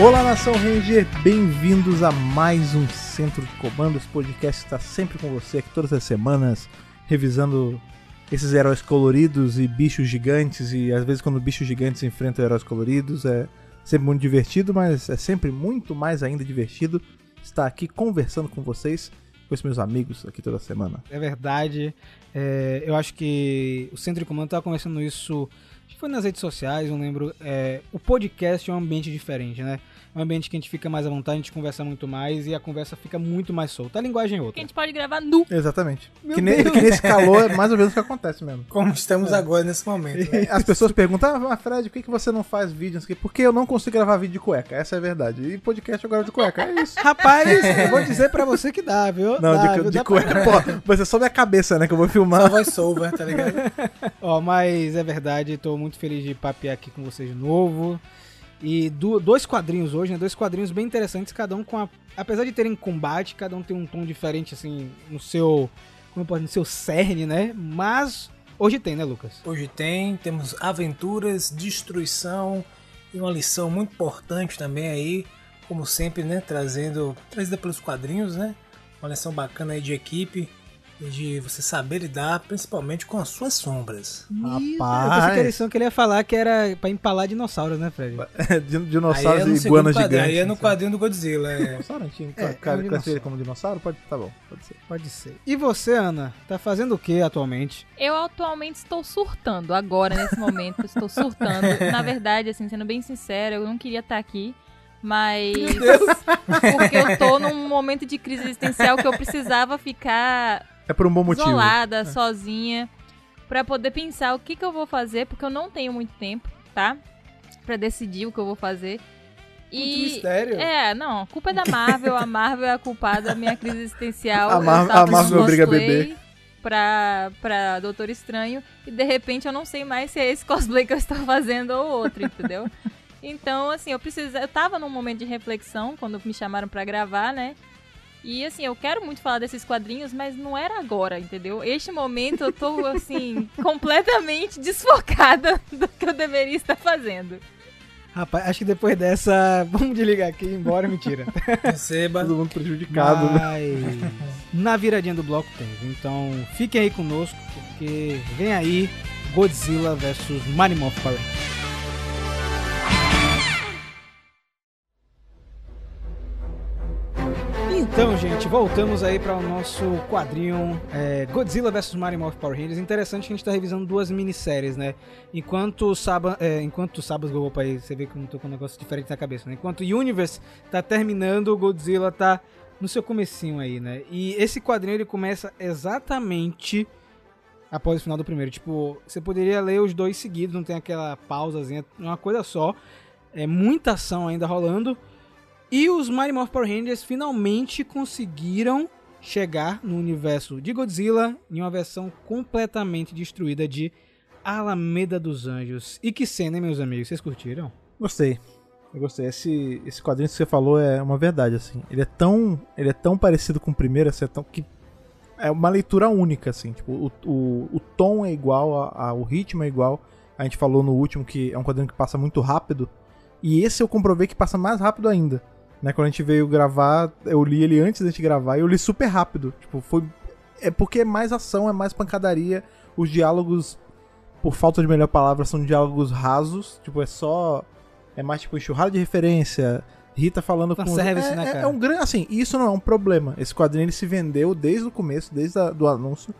Olá, Nação Ranger, bem-vindos a mais um Centro de Comandos. O podcast está sempre com você aqui todas as semanas, revisando esses heróis coloridos e bichos gigantes. E às vezes, quando bichos gigantes enfrentam heróis coloridos, é sempre muito divertido, mas é sempre muito mais ainda divertido estar aqui conversando com vocês, com esses meus amigos aqui toda semana. É verdade. É, eu acho que o Centro de Comando estava conversando isso. Foi nas redes sociais, não lembro. É, o podcast é um ambiente diferente, né? É um ambiente que a gente fica mais à vontade, a gente conversa muito mais e a conversa fica muito mais solta. A linguagem é Que outra. a gente pode gravar nu. Exatamente. Meu Que, ne- que nesse calor é mais ou menos o que acontece mesmo. Como estamos agora nesse momento. né? As pessoas perguntam, ah, Fred, por que, que você não faz vídeo? Não sei o quê?" Porque eu não consigo gravar vídeo de cueca, essa é a verdade. E podcast agora de cueca, é isso. Rapaz, eu vou dizer pra você que dá, viu? Não, dá, de, viu? de Dá pra- cueca, pô, ser só minha cabeça, né, que eu vou Só filmar. voice over, tá ligado? Ó, mas é verdade, tô muito feliz de papear aqui com vocês de novo. E du- dois quadrinhos hoje, né? Dois quadrinhos bem interessantes, cada um com a. Apesar de terem combate, cada um tem um tom diferente, assim, no seu. Como dizer, no seu cerne, né? Mas hoje tem, né, Lucas? Hoje tem, temos aventuras, destruição e uma lição muito importante também aí, como sempre, né? Trazendo, trazida pelos quadrinhos, né? Uma lição bacana aí de equipe de você saber lidar, principalmente com as suas sombras. Eu pensei que Rapaz, a lição que ele ia falar que era pra empalar dinossauros, né, Fred? É dinossauros no e iguanas gigantes. aí é no assim. quadrinho do Godzilla. É. Dinossauro, a gente É, é um classifica ele como dinossauro? Pode, tá bom, pode ser. Pode ser. E você, Ana? Tá fazendo o que atualmente? Eu atualmente estou surtando, agora, nesse momento, estou surtando. Na verdade, assim, sendo bem sincera, eu não queria estar aqui, mas. Porque eu tô num momento de crise existencial que eu precisava ficar É por um bom motivo. isolada, sozinha, pra poder pensar o que, que eu vou fazer, porque eu não tenho muito tempo, tá? Pra decidir o que eu vou fazer. E. mistério. É, não, a culpa é da Marvel, a Marvel é a culpada da minha crise existencial. A Mar- a Marvel obriga a cosplay beber. Pra, pra Doutor Estranho, e de repente eu não sei mais se é esse cosplay que eu estou fazendo ou outro, entendeu? Então, assim, eu preciso. Eu tava num momento de reflexão quando me chamaram pra gravar, né? E assim, eu quero muito falar desses quadrinhos, mas não era agora, entendeu? Este momento eu tô, assim, completamente desfocada do que eu deveria estar fazendo. Rapaz, acho que depois dessa, vamos desligar aqui e ir embora, mentira. Receba. Todo mundo prejudicado, né? Mas na viradinha do bloco tem. Então fiquem aí conosco, porque vem aí Godzilla vs Marimoth Power Então, gente, voltamos aí para o nosso quadrinho é, Godzilla vs Marimoth Power Rangers. Interessante que a gente tá revisando duas minisséries, né? Enquanto o Saba, é, enquanto Sabas opa aí, você vê que eu não tô com um negócio diferente na cabeça, né? Enquanto o Universe tá terminando, o Godzilla tá no seu comecinho aí, né? E esse quadrinho ele começa exatamente após o final do primeiro. Tipo, você poderia ler os dois seguidos, não tem aquela pausazinha, uma coisa só. É muita ação ainda rolando. E os Mighty Morphin Power Rangers finalmente conseguiram chegar no universo de Godzilla em uma versão completamente destruída de Alameda dos Anjos. E que cena, hein, meus amigos? Vocês curtiram? Gostei. Eu gostei. Esse, esse quadrinho que você falou é uma verdade, assim. Ele é tão, ele é tão parecido com o primeiro, assim, é tão que é uma leitura única, assim. Tipo, o, o, o tom é igual, a, a- o ritmo é igual. A gente falou no último que é um quadrinho que passa muito rápido. E esse eu comprovei que passa mais rápido ainda. Né? Quando a gente veio gravar, eu li ele antes da gente gravar e eu li super rápido. Tipo, foi. É porque é mais ação, é mais pancadaria. Os diálogos, por falta de melhor palavra, são diálogos rasos. Tipo, é só. É mais tipo enxurrada de referência. Rita falando com. Fanservice, é, né, é- cara? É um grande. Assim, isso não é um problema. Esse quadrinho ele se vendeu desde o começo, desde o do anúncio,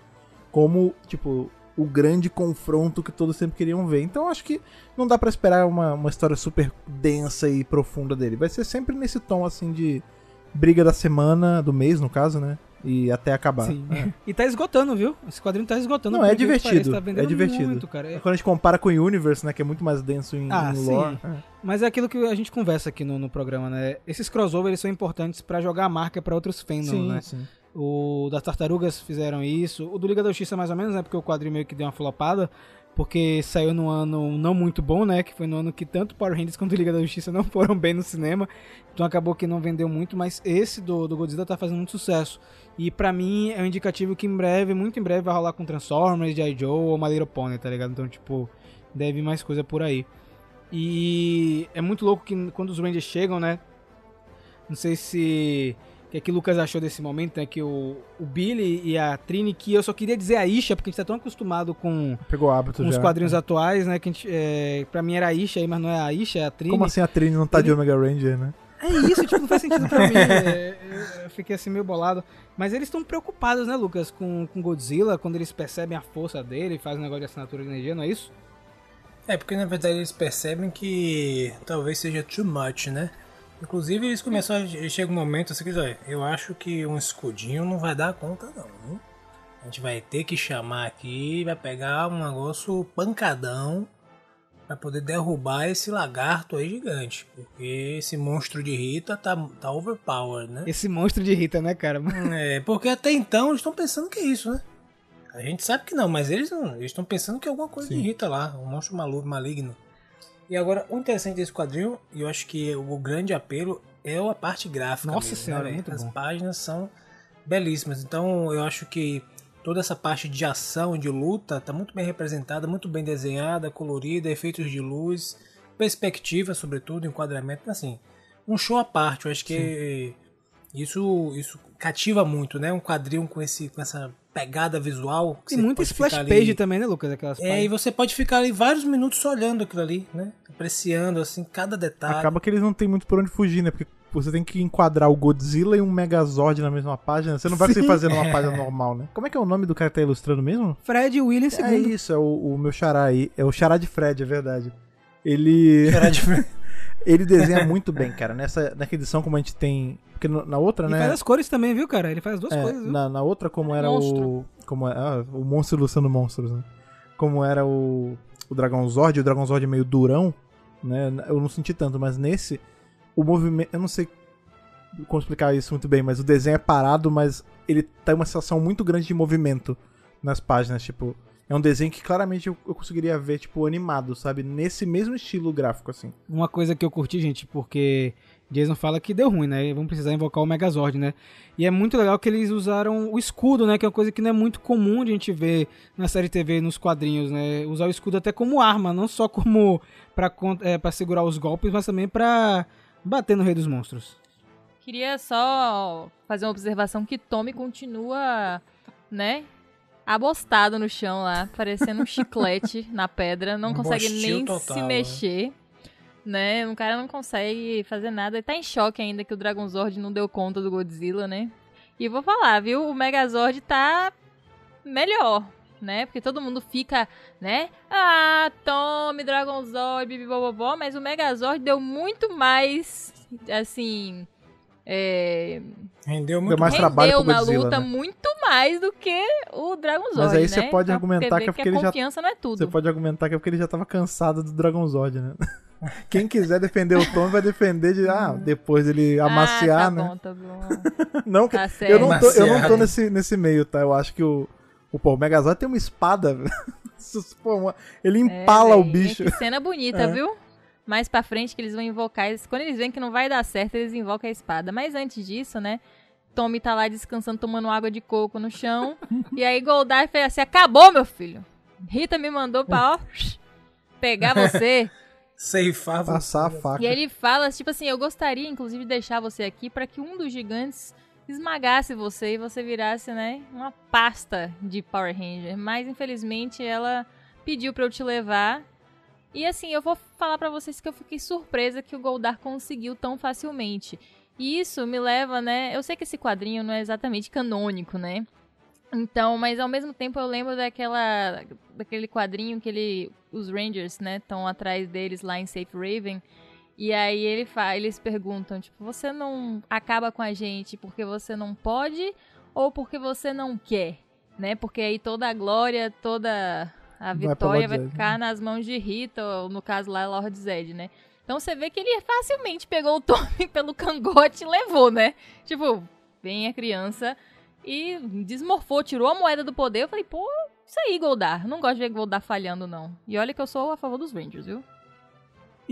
como, tipo, o grande confronto que todos sempre queriam ver. Então acho que não dá pra esperar uma, uma história super densa e profunda dele. Vai ser sempre nesse tom, assim, de briga da semana, do mês, no caso, né? E até acabar. Sim. É. E tá esgotando, viu? Esse quadrinho tá esgotando. Não, é divertido, pareça, tá é divertido. Muito, cara. É- Quando a gente compara com o Universe, né? Que é muito mais denso em, Ah, em sim. lore. é. Mas é aquilo que a gente conversa aqui no, no programa, né? Esses crossovers eles são importantes pra jogar a marca pra outros fandoms, né? sim. O das Tartarugas fizeram isso. O do Liga da Justiça mais ou menos, né? Porque o quadrinho meio que deu uma flopada. Porque saiu no ano não muito bom, né? Que foi no ano que tanto Power Rangers quanto Liga da Justiça não foram bem no cinema. Então acabou que não vendeu muito, mas esse do, do Godzilla tá fazendo muito sucesso. E pra mim é um indicativo que em breve, muito em breve, vai rolar com Transformers, G.I. Joe ou My Little Pony, tá ligado? Então, tipo, deve mais coisa por aí. E é muito louco que quando os Rangers chegam, né? Não sei se. O que, é que o Lucas achou desse momento, né? Que o, o Billy e a Trini, que eu só queria dizer a Isha, porque a gente tá tão acostumado com, Pegou hábito com os já. quadrinhos atuais, né? Que a gente, é, pra mim era a Isha aí, mas não é a Isha, é a Trini. Como assim a Trini não tá de Omega Ranger, né? É isso, tipo, não faz sentido pra mim. é, eu, eu fiquei assim meio bolado. Mas eles estão preocupados, né, Lucas, com, com Godzilla, quando eles percebem a força dele, fazem um negócio de assinatura de energia, não é isso? É, porque na verdade eles percebem que talvez seja too much, né? Inclusive eles eles Chega um momento assim que olha, eu acho que um escudinho não vai dar conta não. viu? A gente vai ter que chamar aqui, vai pegar um negócio pancadão pra poder derrubar esse lagarto aí gigante. Porque esse monstro de Rita tá, tá overpowered, né? Esse monstro de Rita, né, cara? É, porque até então eles estão pensando que é isso, né? A gente sabe que não, mas eles não. Eles estão pensando que é alguma coisa Sim. de Rita lá, um monstro maluco, maligno. E agora, o interessante desse quadrinho, e eu acho que o grande apelo é a parte gráfica. Nossa mesmo, senhora, né, muito As bom. páginas são belíssimas. Então eu acho que toda essa parte de ação, de luta, tá muito bem representada, muito bem desenhada, colorida, efeitos de luz, perspectiva, sobretudo, enquadramento, assim, um show à parte. Eu acho que isso isso cativa muito, né? Um quadrinho com esse com essa pegada visual. que Tem pode splash page ali- também, né, Lucas? Aquelas É, e páginas. você pode ficar ali vários minutos só olhando aquilo ali, né? Apreciando assim cada detalhe. Acaba que eles não tem muito por onde fugir, né? Porque você tem que enquadrar o Godzilla e um Megazord na mesma página. Você não vai conseguir fazer numa página normal, né? Como é que é o nome do cara que tá ilustrando mesmo? Fred Williams É II. isso, é o, o meu xará aí. É o xará de Fred, é verdade. Ele. Era de- ele desenha muito bem, cara. Nessa, nessa edição, como a gente tem. Porque na outra, Ele né? faz as cores também, viu, cara? Ele faz as duas É, coisas, viu? na, na outra, como era o. Monstro. Como é, ah, o monstro ilustrando monstros, né? Como era o. O Dragão Zord, o Dragão Zord é meio durão, né? Eu não senti tanto, mas nesse. O movimento. Eu não sei como explicar isso muito bem, mas o desenho é parado, mas ele tem uma sensação muito grande de movimento nas páginas. Tipo, é um desenho que claramente eu, eu conseguiria ver, tipo, animado, sabe? Nesse mesmo estilo gráfico, assim. Uma coisa que eu curti, gente, porque Jason fala que deu ruim, né? Vamos precisar invocar o Megazord, né? E é muito legal que eles usaram o escudo, né? Que é uma coisa que não é muito comum de a gente ver na série TV, nos quadrinhos, né? Usar o escudo até como arma, não só como pra, é, pra segurar os golpes, mas também pra bater no Rei dos Monstros. Queria só fazer uma observação que Tommy continua, né? Abostado no chão lá, parecendo um chiclete na pedra, não Um consegue nem total, se né? mexer, né? O cara não consegue fazer nada, ele tá em choque ainda que o Dragonzord não deu conta do Godzilla, né? E vou falar, viu? O Megazord tá melhor, né? Porque todo mundo fica, né? Ah, tome Dragonzord, bibibobobó, mas o Megazord deu muito mais, assim, é, Rendeu Deu muito mais rendeu trabalho pro na Godzilla, luta né? muito mais do que o Dragonzord, Mas aí né? você pode Pra argumentar que é porque a ele já- confiança não é tudo. Você pode argumentar que é porque ele já tava cansado do Dragonzord, né? Quem quiser defender o Tom vai defender de, ah, depois ele amaciar, ah, tá né? bom, tá bom. Não, que- Tá eu não tô, eu não tô nesse, nesse meio, tá? Eu acho que o, o, pô, o Megazord tem uma espada. Pô, uma- ele É, empala o véi, bicho. Que cena bonita, É. viu? Mais pra frente que eles vão invocar. eles- Quando eles veem que não vai dar certo, eles invocam a espada. Mas antes disso, né? Tommy tá lá descansando, tomando água de coco no chão. e aí Goldar fez assim: acabou, meu filho. Rita me mandou pra, ó, pegar você. ceifar você. Passar a faca. E aí ele fala, tipo assim, eu gostaria, inclusive, de deixar você aqui pra que um dos gigantes esmagasse você e você virasse, né, uma pasta de Power Ranger. Mas, infelizmente, ela pediu pra eu te levar. E assim, eu vou falar pra vocês que eu fiquei surpresa que o Goldar conseguiu tão facilmente. E isso me leva, né, eu sei que esse quadrinho não é exatamente canônico, né? Então, mas ao mesmo tempo eu lembro daquela daquele quadrinho que ele os Rangers, né, estão atrás deles lá em Safe Raven. E aí ele fa eles perguntam, tipo, você não acaba com a gente porque você não pode ou porque você não quer, né? Porque aí toda a glória, toda a Vai pra vitória vai Zed, ficar nas mãos de Rita, ou no caso lá Lord Zed, né? Então você vê que ele facilmente pegou o Tommy pelo cangote e levou, né? Tipo, vem a criança e desmorfou, tirou a moeda do poder. Eu falei, pô, isso aí, Goldar. Não gosto de ver Goldar falhando, não. E olha que eu sou a favor dos Rangers, viu?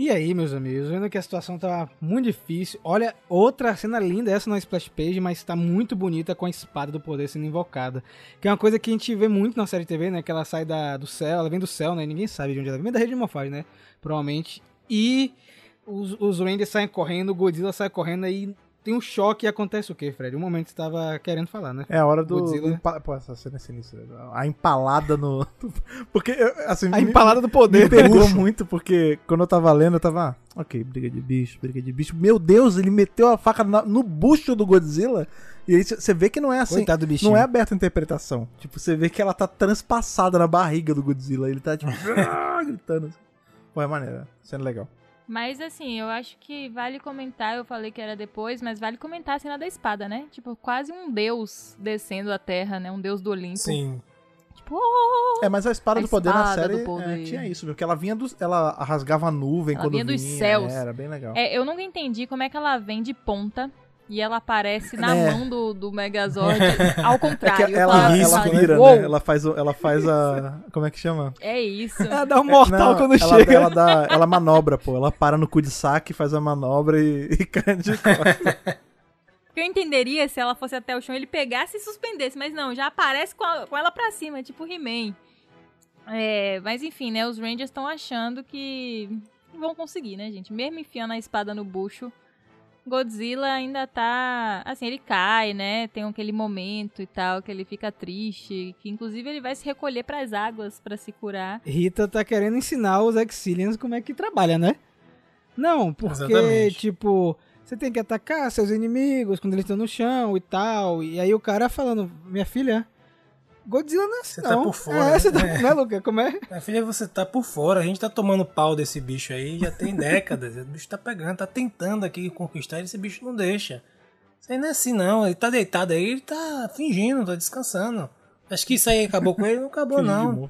E aí, meus amigos, vendo que a situação tá muito difícil. Olha, outra cena linda, essa é splash page, mas tá muito bonita com a espada do poder sendo invocada. Que é uma coisa que a gente vê muito na série TV, né? Que ela sai da, do céu, ela vem do céu, né? Ninguém sabe de onde ela vem. Da rede de morfagem, né? Provavelmente. e os, os Rangers saem correndo, o Godzilla sai correndo aí tem um choque e acontece o quê, Fred? Um momento você tava querendo falar, né? É a hora do. Godzilla. empa- Pô, essa cena é sinistra. A empalada no. Porque, assim. A me- empalada do Me poder. pegou muito, porque quando eu tava lendo, eu tava. ah, ok, briga de bicho, briga de bicho. Meu Deus, ele meteu a faca na- no bucho do Godzilla. E aí você vê que não é assim. Coitado do bichinho. Não é aberta a interpretação. Tipo, você vê que ela tá transpassada na barriga do Godzilla. Ele tá, tipo, gritando. Pô, é maneira. Sendo legal. Mas assim, eu acho que vale comentar, eu falei que era depois, mas vale comentar a cena da espada, né? Tipo, quase um deus descendo a terra, né? Um deus do Olimpo. Sim. Tipo, oh! É, mas a espada A do poder na espada do série poder. é, tinha isso, viu? Que ela vinha dos. Ela rasgava a nuvem Ela quando vinha vinha. dos céus. É, era bem legal. É, eu nunca entendi como é que ela vem de ponta e ela aparece na É. mão do, do Megazord ao É contrário. que Eu ela, ela vira, "Uou, né? Ela faz, ela faz a. Como é que chama? É isso. Ela dá um mortal Não, quando ela, chega. Ela, dá, ela manobra, pô. Ela para no cu de saque, faz a manobra e, e cai de costas. Eu entenderia se ela fosse até o chão, ele pegasse e suspendesse, mas não, já aparece com, a- com ela pra cima, tipo He-Man. É, mas enfim, né, os Rangers estão achando que vão conseguir, né, gente? Mesmo enfiando a espada no bucho, Godzilla ainda tá, assim, ele cai, né? Tem aquele momento e tal que ele fica triste, que inclusive ele vai se recolher pras águas pra se curar. Rita tá querendo ensinar os Exilians como é que trabalha, né? Não, porque, Exatamente. tipo, você tem que atacar seus inimigos quando eles estão no chão e tal. E aí o cara falando, minha filha, Godzilla não é assim, Você tá não. por fora, É, né? você tá, É. né, Luca? Como é? Minha filha, você tá por fora. A gente tá tomando pau desse bicho aí já tem décadas. O bicho tá pegando, tá tentando aqui conquistar e esse bicho não deixa. Isso aí não é assim, não. Ele tá deitado aí, ele tá fingindo, tá descansando. Acho que isso aí acabou com ele, não acabou, não.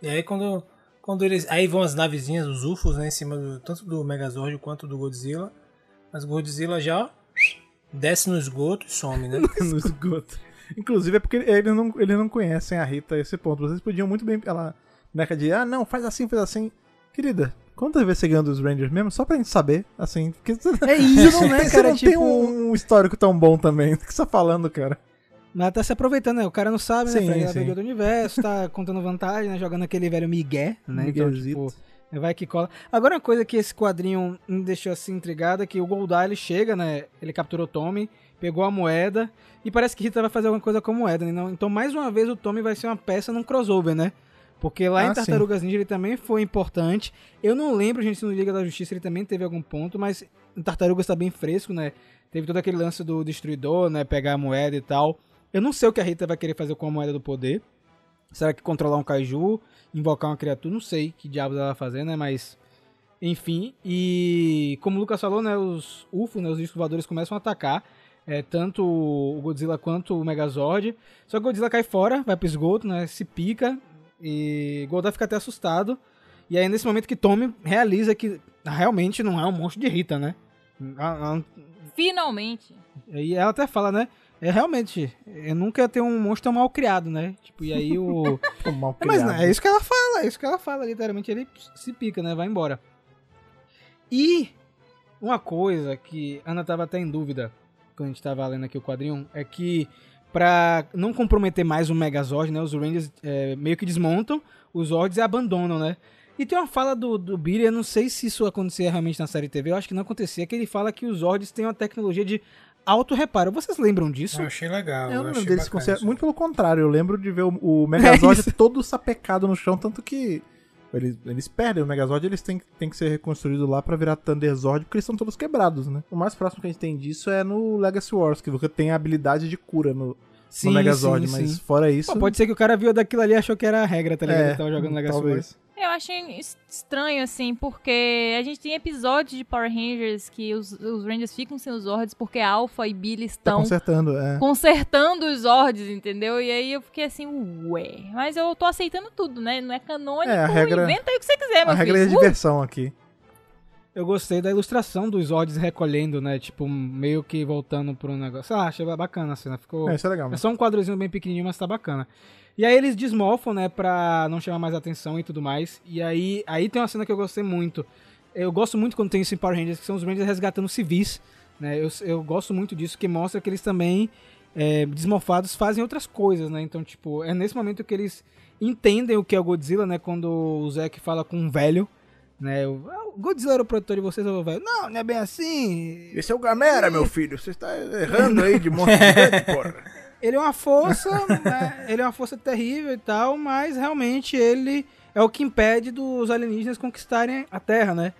E aí quando, quando eles. Aí vão as navezinhas, os UFOs, né, em cima do, tanto do Megazord quanto do Godzilla. Mas o Godzilla já, desce no esgoto e some, né? no esgoto. Inclusive é porque eles não, eles não conhecem a Rita a esse ponto. Vocês podiam muito bem. Ela. Neca de, ah, não, faz assim, faz assim. Querida, quantas vezes você ganhou dos Rangers mesmo? Só pra gente saber, assim. Porque você, É isso, você não né, tem- você cara? não tem Tipo- um, um histórico tão bom também. O que você tá falando, cara? Mas tá se aproveitando, né? O cara não sabe, né? Sim, Fred? Ela de outro universo, tá contando vantagem, né? Jogando aquele velho migué, né? Então, Miguezito. tipo, vai que cola. Agora, uma coisa que esse quadrinho me deixou assim intrigado é que o Goldar, ele chega, né? Ele capturou o Tommy, pegou a moeda e parece que Rita vai fazer alguma coisa com a moeda, né? Então, mais uma vez, o Tommy vai ser uma peça num crossover, né? Porque lá Ah, em sim. Tartarugas Ninja ele também foi importante. Eu não lembro, gente, se no Liga da Justiça ele também teve algum ponto, mas em Tartarugas tá bem fresco, né? Teve todo aquele lance do Destruidor, né? Pegar a moeda e tal. Eu não sei o que a Rita vai querer fazer com a moeda do poder. Será que controlar um kaiju, invocar uma criatura? Não sei que diabos ela vai fazer, né? Mas. Enfim. E como o Lucas falou, né? Os UFO, né? Os discos começam a atacar. É, tanto o Godzilla quanto o Megazord. Só que o Godzilla cai fora, vai pro esgoto, né? Se pica. E Goldar fica até assustado. E aí, nesse momento que Tommy realiza que realmente não é um monstro de Rita, né? A- a- Finalmente. e ela até fala, né? É realmente, eu nunca ia ter um monstro tão mal criado, né? Tipo, e aí o. Pô, mal É, mas criado. não, é isso que ela fala, é isso que ela fala, literalmente ele se pica, né? Vai embora. E uma coisa que Ana tava até em dúvida quando a gente tava lendo aqui o quadrinho é que pra não comprometer mais o Megazord, né? Os Rangers é, meio que desmontam os Zords e abandonam, né? E tem uma fala do, do Billy, eu não sei se isso acontecia realmente na série TV, eu acho que não acontecia, que ele fala que os Zords têm uma tecnologia de auto-reparo. Vocês lembram disso? Eu achei legal. Eu lembro deles se bacana. Muito pelo contrário, eu lembro de ver o, o Megazord É todo sapecado no chão, tanto que eles, eles perdem o Megazord eles têm, têm que ser reconstruídos lá pra virar Thunderzord, porque eles são todos quebrados, né? O mais próximo que a gente tem disso é no Legacy Wars, que você tem a habilidade de cura no, no Megazord, mas sim. fora isso. Pô, pode ser que o cara viu daquilo ali e achou que era a regra, tá ligado? É, Ele tava jogando Legacy talvez. Wars. Eu achei es- estranho, assim, porque a gente tem episódios de Power Rangers que os, os Rangers ficam sem os Zords porque Alpha e Billy Tá estão consertando, é. consertando os Zords, entendeu? E aí eu fiquei assim, ué. Mas eu tô aceitando tudo, né? Não é canônico, É, a regra- inventa aí o que você quiser, meu A regra é filho. Uh! diversão aqui. Eu gostei da ilustração dos Zords recolhendo, né? Tipo, meio que voltando pro negócio. Sei lá, achei bacana a cena. Ficou... É, isso é legal. É Mas... só um quadrozinho bem pequenininho, mas tá bacana. E aí eles desmorfam, né, pra não chamar mais atenção e tudo mais. E aí, aí tem uma cena que eu gostei muito. Eu gosto muito quando tem isso em Power Rangers, que são os Rangers resgatando civis. Né? Eu, eu gosto muito disso, que mostra que eles também, é, desmorfados, fazem outras coisas, né? Então, tipo, é nesse momento que eles entendem o que é o Godzilla, né? Quando o Zack fala com um velho, Né? O o Godzilla era o produtor de vocês, eu velho. Não, não é bem assim. Esse é o Gamera, meu filho. Você está errando aí de monstro gigante, porra. Ele é uma força, né? ele é uma força terrível e tal, mas realmente ele é o que impede dos alienígenas conquistarem a Terra, né?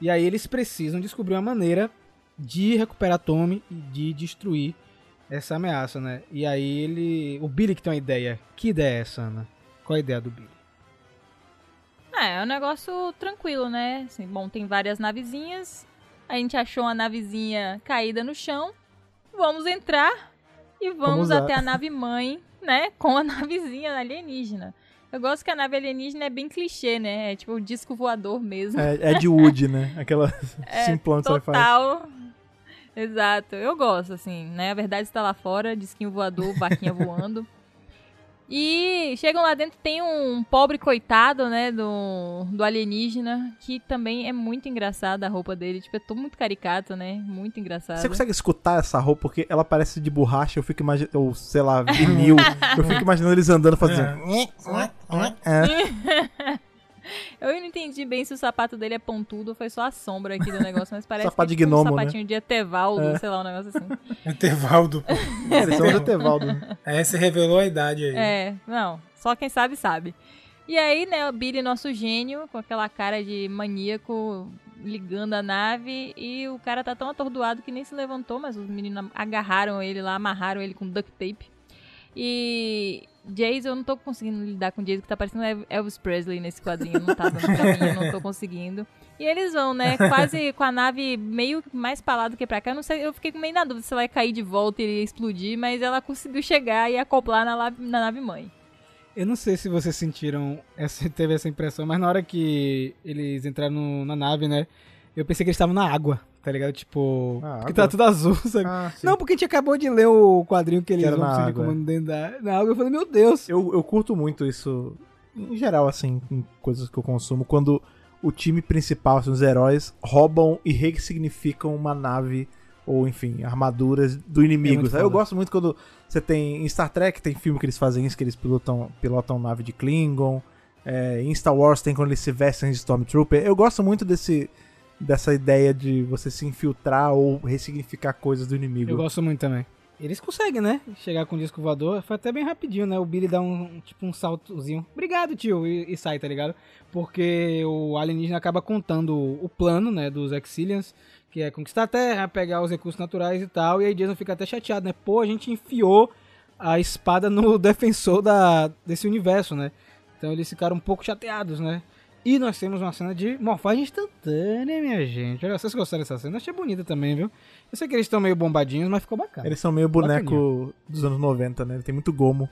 E aí eles precisam descobrir uma maneira de recuperar Tommy e de destruir essa ameaça, né? E aí ele. O Billy que tem uma ideia. Que ideia é essa, Ana? Qual a ideia do Billy? É, é um negócio tranquilo, né? Assim, bom, tem várias navezinhas. A gente achou uma navezinha caída no chão. Vamos entrar e vamos, Vamos até a nave mãe, né? Com a navezinha alienígena. Eu gosto que a nave alienígena é bem clichê, né? É tipo o disco voador mesmo. É, é de Wood, né? Aquela É, simplão que faz. Total. Exato. Eu gosto, assim, né? A verdade está lá fora, disquinho voador, vaquinha voando. E chegam lá dentro, tem um pobre coitado, né, do, do alienígena, que também é muito engraçado a roupa dele. Tipo, é tudo muito caricato, né? Muito engraçado. Você consegue escutar essa roupa? Porque ela parece de borracha, eu fico imaginando, ou sei lá, vinil. eu fico imaginando eles andando fazendo. É. Eu não entendi bem se o sapato dele é pontudo ou foi só a sombra aqui do negócio, mas parece Sapato que é de gnomo, um né? sapatinho de Etevaldo, sei lá, um negócio assim. Etevaldo. pô. Eles são do Tevaldo. Aí você revelou a idade aí. É, não, só quem sabe sabe. E aí, né, o Billy, nosso gênio, com aquela cara de maníaco, ligando a nave, e o cara tá tão atordoado que nem se levantou, mas os meninos agarraram ele lá, amarraram ele com duct tape. E Jason, eu não tô conseguindo lidar com Jason, que tá parecendo El- Elvis Presley nesse quadrinho, não tá dando pra mim, eu não tô conseguindo. E eles vão, né, quase com a nave meio mais pra lá do que pra cá. Eu não sei, eu fiquei meio na dúvida se ela ia cair de volta e explodir, mas ela conseguiu chegar e acoplar na, na nave mãe. Eu não sei se vocês sentiram, essa, teve essa impressão, mas na hora que eles entraram no- na nave, né? Eu pensei que eles estavam na água, tá ligado? Tipo, Na porque água? tá tudo azul, sabe? Ah, não, porque a gente acabou de ler o quadrinho que eles Que vão conseguir comando dentro da na água. Eu falei, meu Deus. Eu, eu curto muito isso, em geral, assim, em coisas que eu consumo, quando o time principal, assim, os heróis, roubam e ressignificam uma nave, ou enfim, armaduras do inimigo. sabe? eu gosto muito quando você tem. Em Star Trek tem filme que eles fazem isso, que eles pilotam, pilotam nave de Klingon. É, em Star Wars tem quando eles se vestem de Stormtrooper. Eu gosto muito desse. Dessa ideia de você se infiltrar ou ressignificar coisas do inimigo. Eu gosto muito também. Eles conseguem, né? Chegar com o disco voador. Foi até bem rapidinho, né? O Billy dá um, tipo, um saltozinho. Obrigado, tio. E, e sai, tá ligado? Porque o alienígena acaba contando o plano, né? Dos Exilians. Que é conquistar a Terra, pegar os recursos naturais e tal. E aí Jason fica até chateado, né? Pô, a gente enfiou a espada no defensor da, desse universo, né? Então eles ficaram um pouco chateados, né? E nós temos uma cena de morfagem instantânea, minha gente. Olha, vocês gostaram dessa cena? Achei bonita também, viu? Eu sei que eles estão meio bombadinhos, mas ficou bacana. Eles são meio boneco Bacaninha. dos anos 90, né? Tem muito gomo.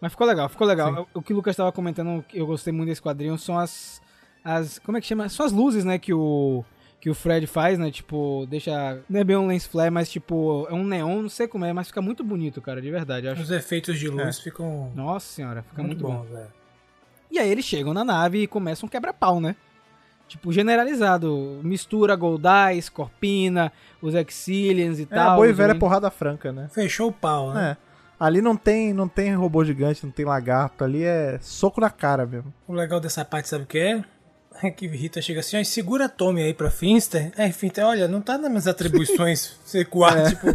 Mas ficou legal, ficou legal. Sim. O que o Lucas estava comentando, que eu gostei muito desse quadrinho, são as. as como é que chama? São as luzes, né, que o. Que o Fred faz, né? Tipo, deixa. Não é bem um lens flare, mas tipo, é um neon, não sei como é, mas fica muito bonito, cara, de verdade. Eu acho. Os efeitos de luz É. ficam Nossa senhora, fica muito, muito, bom. velho. E aí eles chegam na nave e começam um quebra-pau, né? Tipo, generalizado. Mistura Goldeye, Scorpina, os Exilians e É tal. a boa e os velha Win- porrada franca, né? Fechou o pau, né? É. Ali não tem, não tem robô gigante, não tem lagarto. Ali é soco na cara mesmo. O legal dessa parte, sabe o que é? É que Rita chega assim, ó, segura a Tommy aí pra Finster. Aí Finster, olha, não tá nas minhas atribuições sequar, tipo,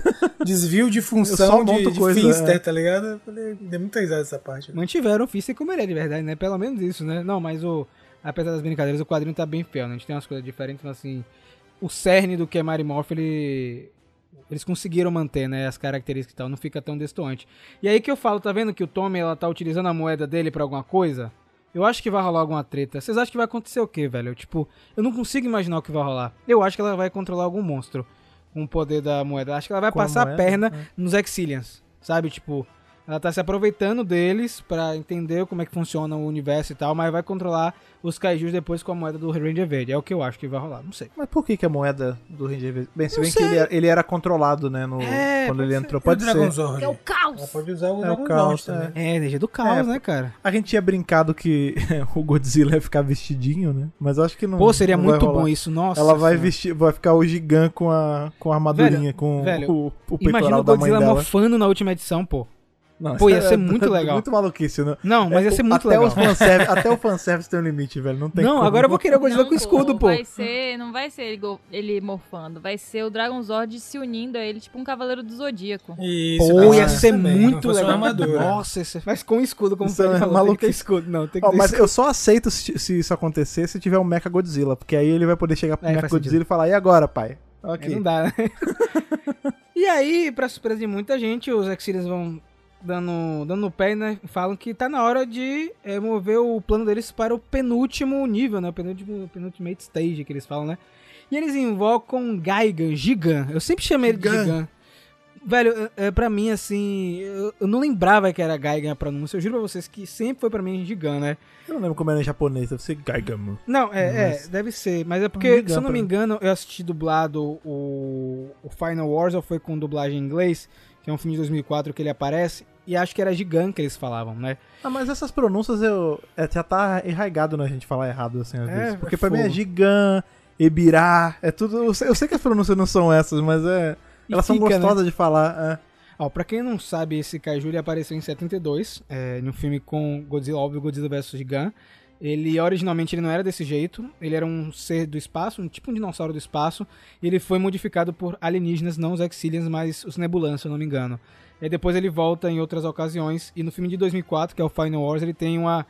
desvio de É. Função de, de coisa, Finster, é. tá ligado? Eu falei, dei muita risada essa parte. Mantiveram o Fister como ele é de verdade, né? Pelo menos isso, né? Não, mas o. Apesar das brincadeiras, o quadrinho tá bem fiel, né? A gente tem umas coisas diferentes, mas assim. O cerne do que é Mary Morph, ele. Eles conseguiram manter, né? As características e tal, não fica tão destoante. E aí que eu falo, tá vendo que o Tommy ela tá utilizando a moeda dele pra alguma coisa? Eu acho que vai rolar alguma treta. Vocês acham que vai acontecer o quê, velho? Tipo, eu não consigo imaginar o que vai rolar. Eu acho que ela vai controlar algum monstro com o poder da moeda. Acho que ela vai Com a passar a, moeda, perna né? nos Exilians, sabe? Tipo, ela tá se aproveitando deles pra entender como é que funciona o universo e tal, mas vai controlar os kaijus depois com a moeda do Ranger Verde. É o que eu acho que vai rolar, não sei. Mas por que, que a moeda do Ranger Verde... Bem, se bem que ele era, ele era controlado, né? No, É, quando pode ele ser. entrou. O Pode ser. Dragon Zord? É o caos! Ela pode usar o É o caos, também. É, energia do caos, É, né, cara? A gente tinha brincado que o Godzilla ia ficar vestidinho, né? Mas eu acho que não. Pô, seria não muito rolar. bom isso, nossa. Ela vai senhora. vestir, vai ficar o gigante com a, com a armadurinha, Velho, com velho, o, o peitoral Imagina o da mãe Godzilla dela. mofando na última edição, pô. Não, Pô, ia é ser muito legal. Muito maluquice, né? Não, mas ia ser muito até legal. Fanservice, até o fanservice tem um limite, velho. Não tem Não, como. agora eu vou querer o Godzilla Não, com escudo, pô. Vai ser, não vai ser ele, ele morfando, vai ser o Dragon Zord se unindo a ele, tipo um cavaleiro do Zodíaco. Isso, Pô, ia ser também, muito legal. Armadura. Nossa, esse- mas com escudo, como Isso você é falou, maluquice. tem escudo. Não, tem que Ó, ter mas escudo. eu só aceito se, se isso acontecer se tiver um Mecha Godzilla, porque aí ele vai poder chegar pro É, Mecha Godzilla e falar: e agora, pai? Aí Ok. não dá, né? e aí, pra surpresa de muita gente, os Exilians vão dando, dando no pé, né? Falam que tá na hora de é, mover o plano deles para o penúltimo nível, né? O penúltimo, penultimate stage que eles falam, né? E eles invocam Gaigan, Gigan. Eu sempre chamei ele de Gigan. Velho, é, é, pra mim, assim, eu, eu não lembrava que era Gaigan a pronúncia. Eu juro pra vocês que sempre foi pra mim Gigan, né? Eu não lembro como era em japonês, deve ser Gaigamu. Não, é, Mas- é, deve ser. Mas é porque, Gigan se eu não me engano, eu assisti dublado o, o Final Wars, ou foi com dublagem em inglês, que é um filme de 2004 que ele aparece, e acho que era Gigan que eles falavam, né? Ah, mas essas pronúncias eu, é, já tá enraigado na gente falar errado, assim, às É, vezes. Porque é pra mim é fogo. Gigan, Ebirá, é tudo. Eu sei, eu sei que as pronúncias não são essas, mas é. E elas são fica, né? gostosas de falar. é. Ó, pra quem não sabe, esse Kaiju ele apareceu em 72, é, em um filme com Godzilla, óbvio, Godzilla vs Gigan. Ele, originalmente, ele não era desse jeito. Ele era um ser do espaço, um tipo um dinossauro do espaço. E ele foi modificado por alienígenas, não os Exilians, mas os Nebulans, se eu não me engano. E aí depois ele volta em outras ocasiões. E no filme de 2004, que é o Final Wars, ele tem uma...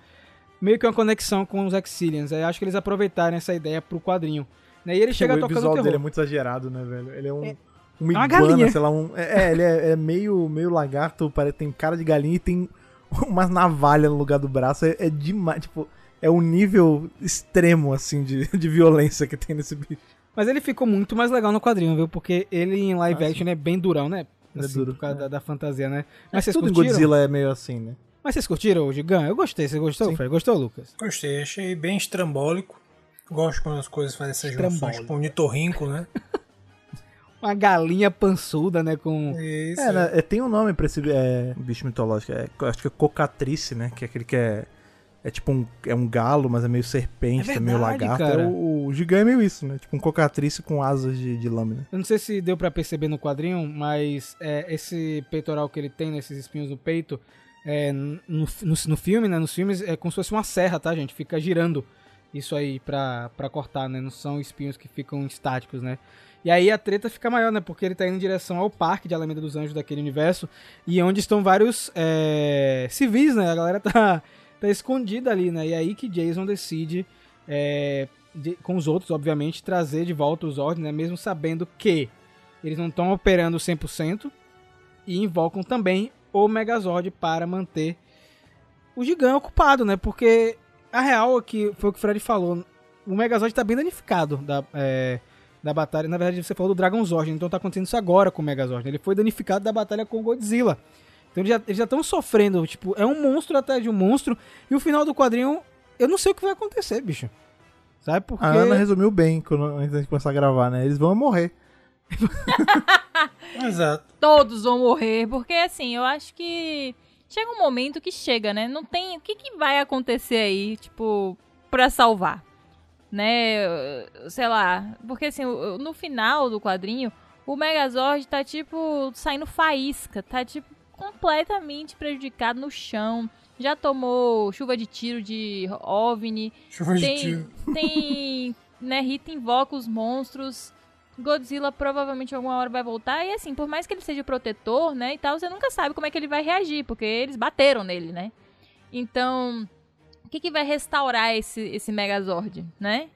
Meio que uma conexão com os Exilians. Aí acho que eles aproveitaram essa ideia pro quadrinho. Né? E ele chega o tocando visual terror. dele é muito exagerado, né, velho? Ele é um. É- uma é uma iguana, galinha. sei lá, um. É, é, ele é, é meio, meio lagarto, parece, tem cara de galinha e tem umas navalhas no lugar do braço. É, é demais, tipo, é um nível extremo, assim, de, de violência que tem nesse bicho. Mas ele ficou muito mais legal no quadrinho, viu? Porque ele em live Ah, action é bem durão, né? É Assim, duro, por causa é. da, da fantasia, né? Mas vocês Tudo curtiram? Godzilla é meio assim, né? Mas vocês curtiram o Gigan? Eu gostei. Você gostou. Fred? Gostou, Lucas? Gostei, achei bem estrambólico. Gosto quando as coisas fazem essas junções, tipo um nitorrinco, né? Uma galinha pançuda, né? Com... Isso. É, né, é, tem um nome pra esse é, bicho mitológico. É, acho que é cocatrice, né? Que é aquele que é. É tipo um, é um galo, mas é meio serpente, É meio verdade, lagarto. cara. É o, o Gigan é meio isso, né? Tipo um cocatrice com asas de, de lâmina. Eu não sei se deu pra perceber no quadrinho, mas é, esse peitoral que ele tem, nesses espinhos no peito, é, no, no, no filme, né? Nos filmes, é como se fosse uma serra, tá, gente? Fica girando isso aí pra, pra cortar, né? Não são espinhos que ficam estáticos, né? E aí a treta fica maior, né? Porque ele tá indo em direção ao parque de Alameda dos Anjos daquele universo, e onde estão vários é, civis, né? A galera tá, tá escondida ali, né? E aí que Jason decide, é, de- com os outros, obviamente, trazer de volta os ordens, né? Mesmo sabendo que eles não estão operando 100% e invocam também o Megazord para manter o Gigan ocupado, né? Porque a real é que foi o que o Fred falou, o Megazord tá bem danificado da, é, da batalha. Na verdade, você falou do Dragon Zord, então tá acontecendo isso agora com o Megazord. Ele foi danificado da batalha com o Godzilla. Então eles já- eles já estão sofrendo, tipo, é um monstro atrás de um monstro. E o final do quadrinho, eu não sei o que vai acontecer, bicho. Sabe? Porque. A Ana resumiu bem quando, antes da gente começar a gravar, né? Eles vão morrer. Exato. Todos vão morrer, porque assim, eu acho que chega um momento que chega, né? Não tem. O que, que vai acontecer aí, tipo, pra salvar? Né? Sei lá. Porque assim, no final do quadrinho, o Megazord tá, tipo, saindo faísca. Tá, tipo, completamente prejudicado no chão. Já tomou chuva de tiro de OVNI. Chuva de Tem, tiro. tem né, Rita invoca os monstros. Godzilla provavelmente alguma hora vai voltar. E assim, por mais que ele seja protetor, né, e tal, você nunca sabe como é que ele vai reagir, porque eles bateram nele, né? Então, o que, que vai restaurar esse, esse Megazord, né?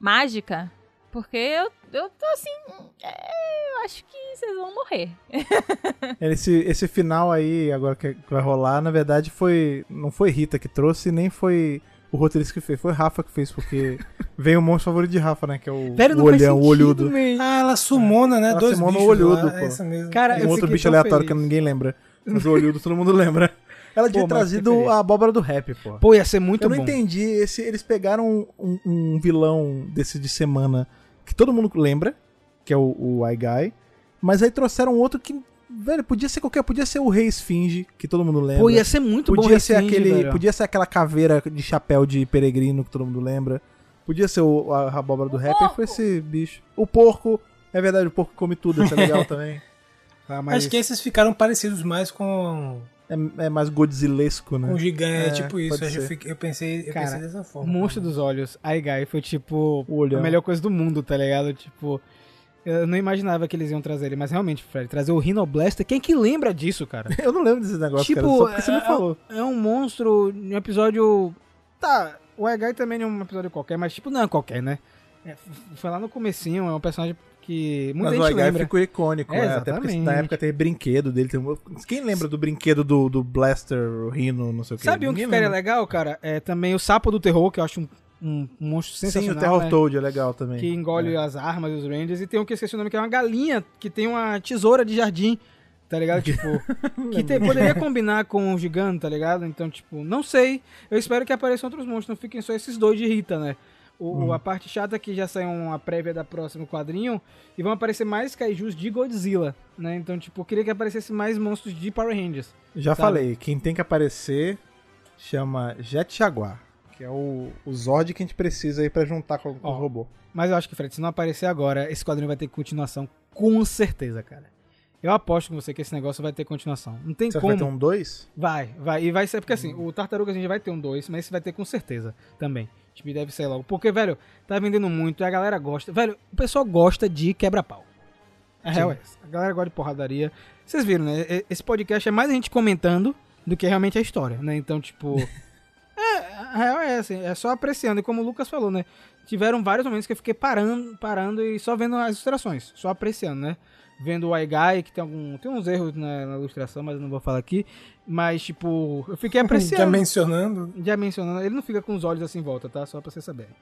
Mágica? Porque eu, eu tô assim. é, eu acho que vocês vão morrer. Esse, esse final aí, agora que que vai rolar, na verdade foi. Não foi Rita que trouxe, nem foi o roteirista que fez, foi Rafa que fez, porque veio o monstro favorito de Rafa, né? Que é o, Velho, o olhão, o olhudo. man. Ah, ela sumona, né? Ela Dois sumona o bichos olhudo, lá, pô. É isso mesmo. Cara, Um outro bicho aleatório que feliz. ninguém lembra. Mas o olhudo todo mundo lembra. Ela Pô, mas trazido a abóbora do rap, pô. Pô, ia ser muito Eu não bom. entendi. Esse, eles pegaram um, um vilão desse de semana que todo mundo lembra, que é o, o I Guy, mas aí trouxeram outro que, velho, podia ser qualquer, podia ser o Rei Esfinge, que todo mundo lembra. Pô, ia ser muito bom podia ser Restinge, aquele, velho. podia ser aquela caveira de chapéu de peregrino que todo mundo lembra. Podia ser o, a abóbora do O rap, e porco. foi esse bicho. O porco, é verdade, o porco come tudo, isso é legal também. Ah, mas... Acho que esses ficaram parecidos mais com é, é mais Godzillesco, né? Um gigante, É, é, tipo isso. Eu, fiquei- eu pensei, eu Cara, pensei dessa O forma. monstro dos olhos, Aigai, foi tipo O olhão. a melhor coisa do mundo, tá ligado? Tipo, eu não imaginava que eles iam trazer ele, mas realmente, Fred, trazer o Rhino Blaster, quem que lembra disso, cara? Eu não lembro desse negócio, Tipo, cara, só porque você me é- falou. É um monstro em um episódio. Tá, o Aigai também não é um episódio qualquer, mas tipo, não é qualquer, né? É, foi lá no comecinho, é um personagem que muita Mas o gente Aigai lembra. ficou icônico, É, né? Até porque na época teve brinquedo dele. Tem... Quem lembra do brinquedo do, do Blaster, o Rhino, não sei o que? Sabe um que ficaria legal, cara? É também o Sapo do Terror, que eu acho um, um- monstro Sim, sensacional. o Terror né? Toad é legal também. que engole É. as armas dos Rangers. E tem um que eu esqueci o nome, que é uma galinha que tem uma tesoura de jardim, tá ligado? Tipo, que te- poderia combinar com o gigante, tá ligado? Então, tipo, não sei. Eu espero que apareçam outros monstros, não fiquem só esses dois de Rita, né? O, Uhum. A parte chata é que já saiu uma prévia da próximo quadrinho e vão aparecer mais kaijus de Godzilla, né? Então, tipo, eu queria que aparecesse mais monstros de Power Rangers. Já Sabe? falei, quem tem que aparecer chama Jet Jaguar, que é o, o Zord que a gente precisa aí pra juntar com, com Ó, o robô. Mas eu acho que, Fred, se não aparecer agora, esse quadrinho vai ter continuação com certeza, cara. Eu aposto com você que esse negócio vai ter continuação. Não tem Você como. vai ter um 2? Vai, vai. E vai ser. Porque assim, o Tartarugas a gente vai ter um 2, mas esse vai ter com certeza também. Tipo, deve ser logo. Porque, velho, tá vendendo muito e a galera gosta. Velho, o pessoal gosta de quebra-pau. A real é essa. A galera gosta de porradaria. Vocês viram, né? Esse podcast é mais a gente comentando do que realmente a história, né? Então, tipo. é, a real é essa. É só apreciando. E como o Lucas falou, né? Tiveram vários momentos que eu fiquei parando, parando e só vendo as ilustrações. Só apreciando, né? Vendo o Aigai, que tem algum. Tem uns erros na, na ilustração, mas eu não vou falar aqui. Mas, tipo, eu fiquei apreciando. Já mencionando. Já mencionando, ele não fica com os olhos assim em volta, tá? Só pra vocês saberem.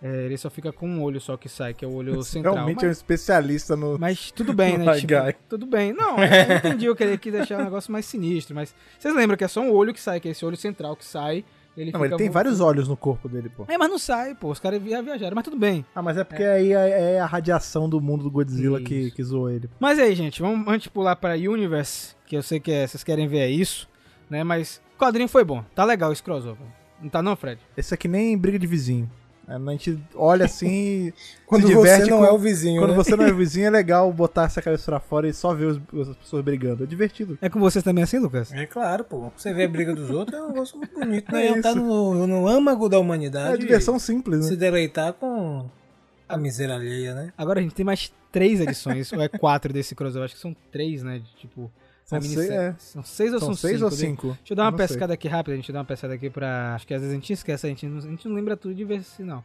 É, ele só fica com um olho só que sai, que é o olho central. Realmente é um mas, especialista no. mas tudo bem, né? Tipo, tudo bem. Não, eu entendi, eu queria que deixar um negócio mais sinistro, mas vocês lembram que é só um olho que sai, que é esse olho central que sai. Ele Não, ele tem vários olhos no corpo dele, pô. É, mas não sai, pô. Os caras via- viajaram, mas tudo bem. Ah, mas é porque aí é, é a radiação do mundo do Godzilla que, que zoou ele. Mas aí, gente, vamos antes pular pra Universe, que eu sei que é- vocês querem ver é isso, né? Mas o quadrinho foi bom. Tá legal esse crossover. Não tá não, Fred? Esse aqui nem briga de vizinho. É, A gente olha assim e Quando se você diverte não com- é o vizinho, Quando né? você não é vizinho, é legal botar essa cabeça pra fora e só ver os- as pessoas brigando. É divertido. É com vocês também assim, Lucas? É claro, pô. Você vê a briga dos outros é um negócio muito bonito, É né? tá isso. no, no âmago da É humanidade. uma diversão simples, Se né? deleitar com a miséria alheia, né? Agora a gente tem mais três edições, ou é quatro desse crossover? Acho que são três, né? de, Tipo, São seis, é. São seis ou São são, seis cinco? ou De- cinco? Deixa eu dar uma Eu sei. pescada aqui rápida, a gente dá uma pescada aqui pra. Acho que às vezes a gente esquece, a gente não, a gente não lembra tudo de ver se não.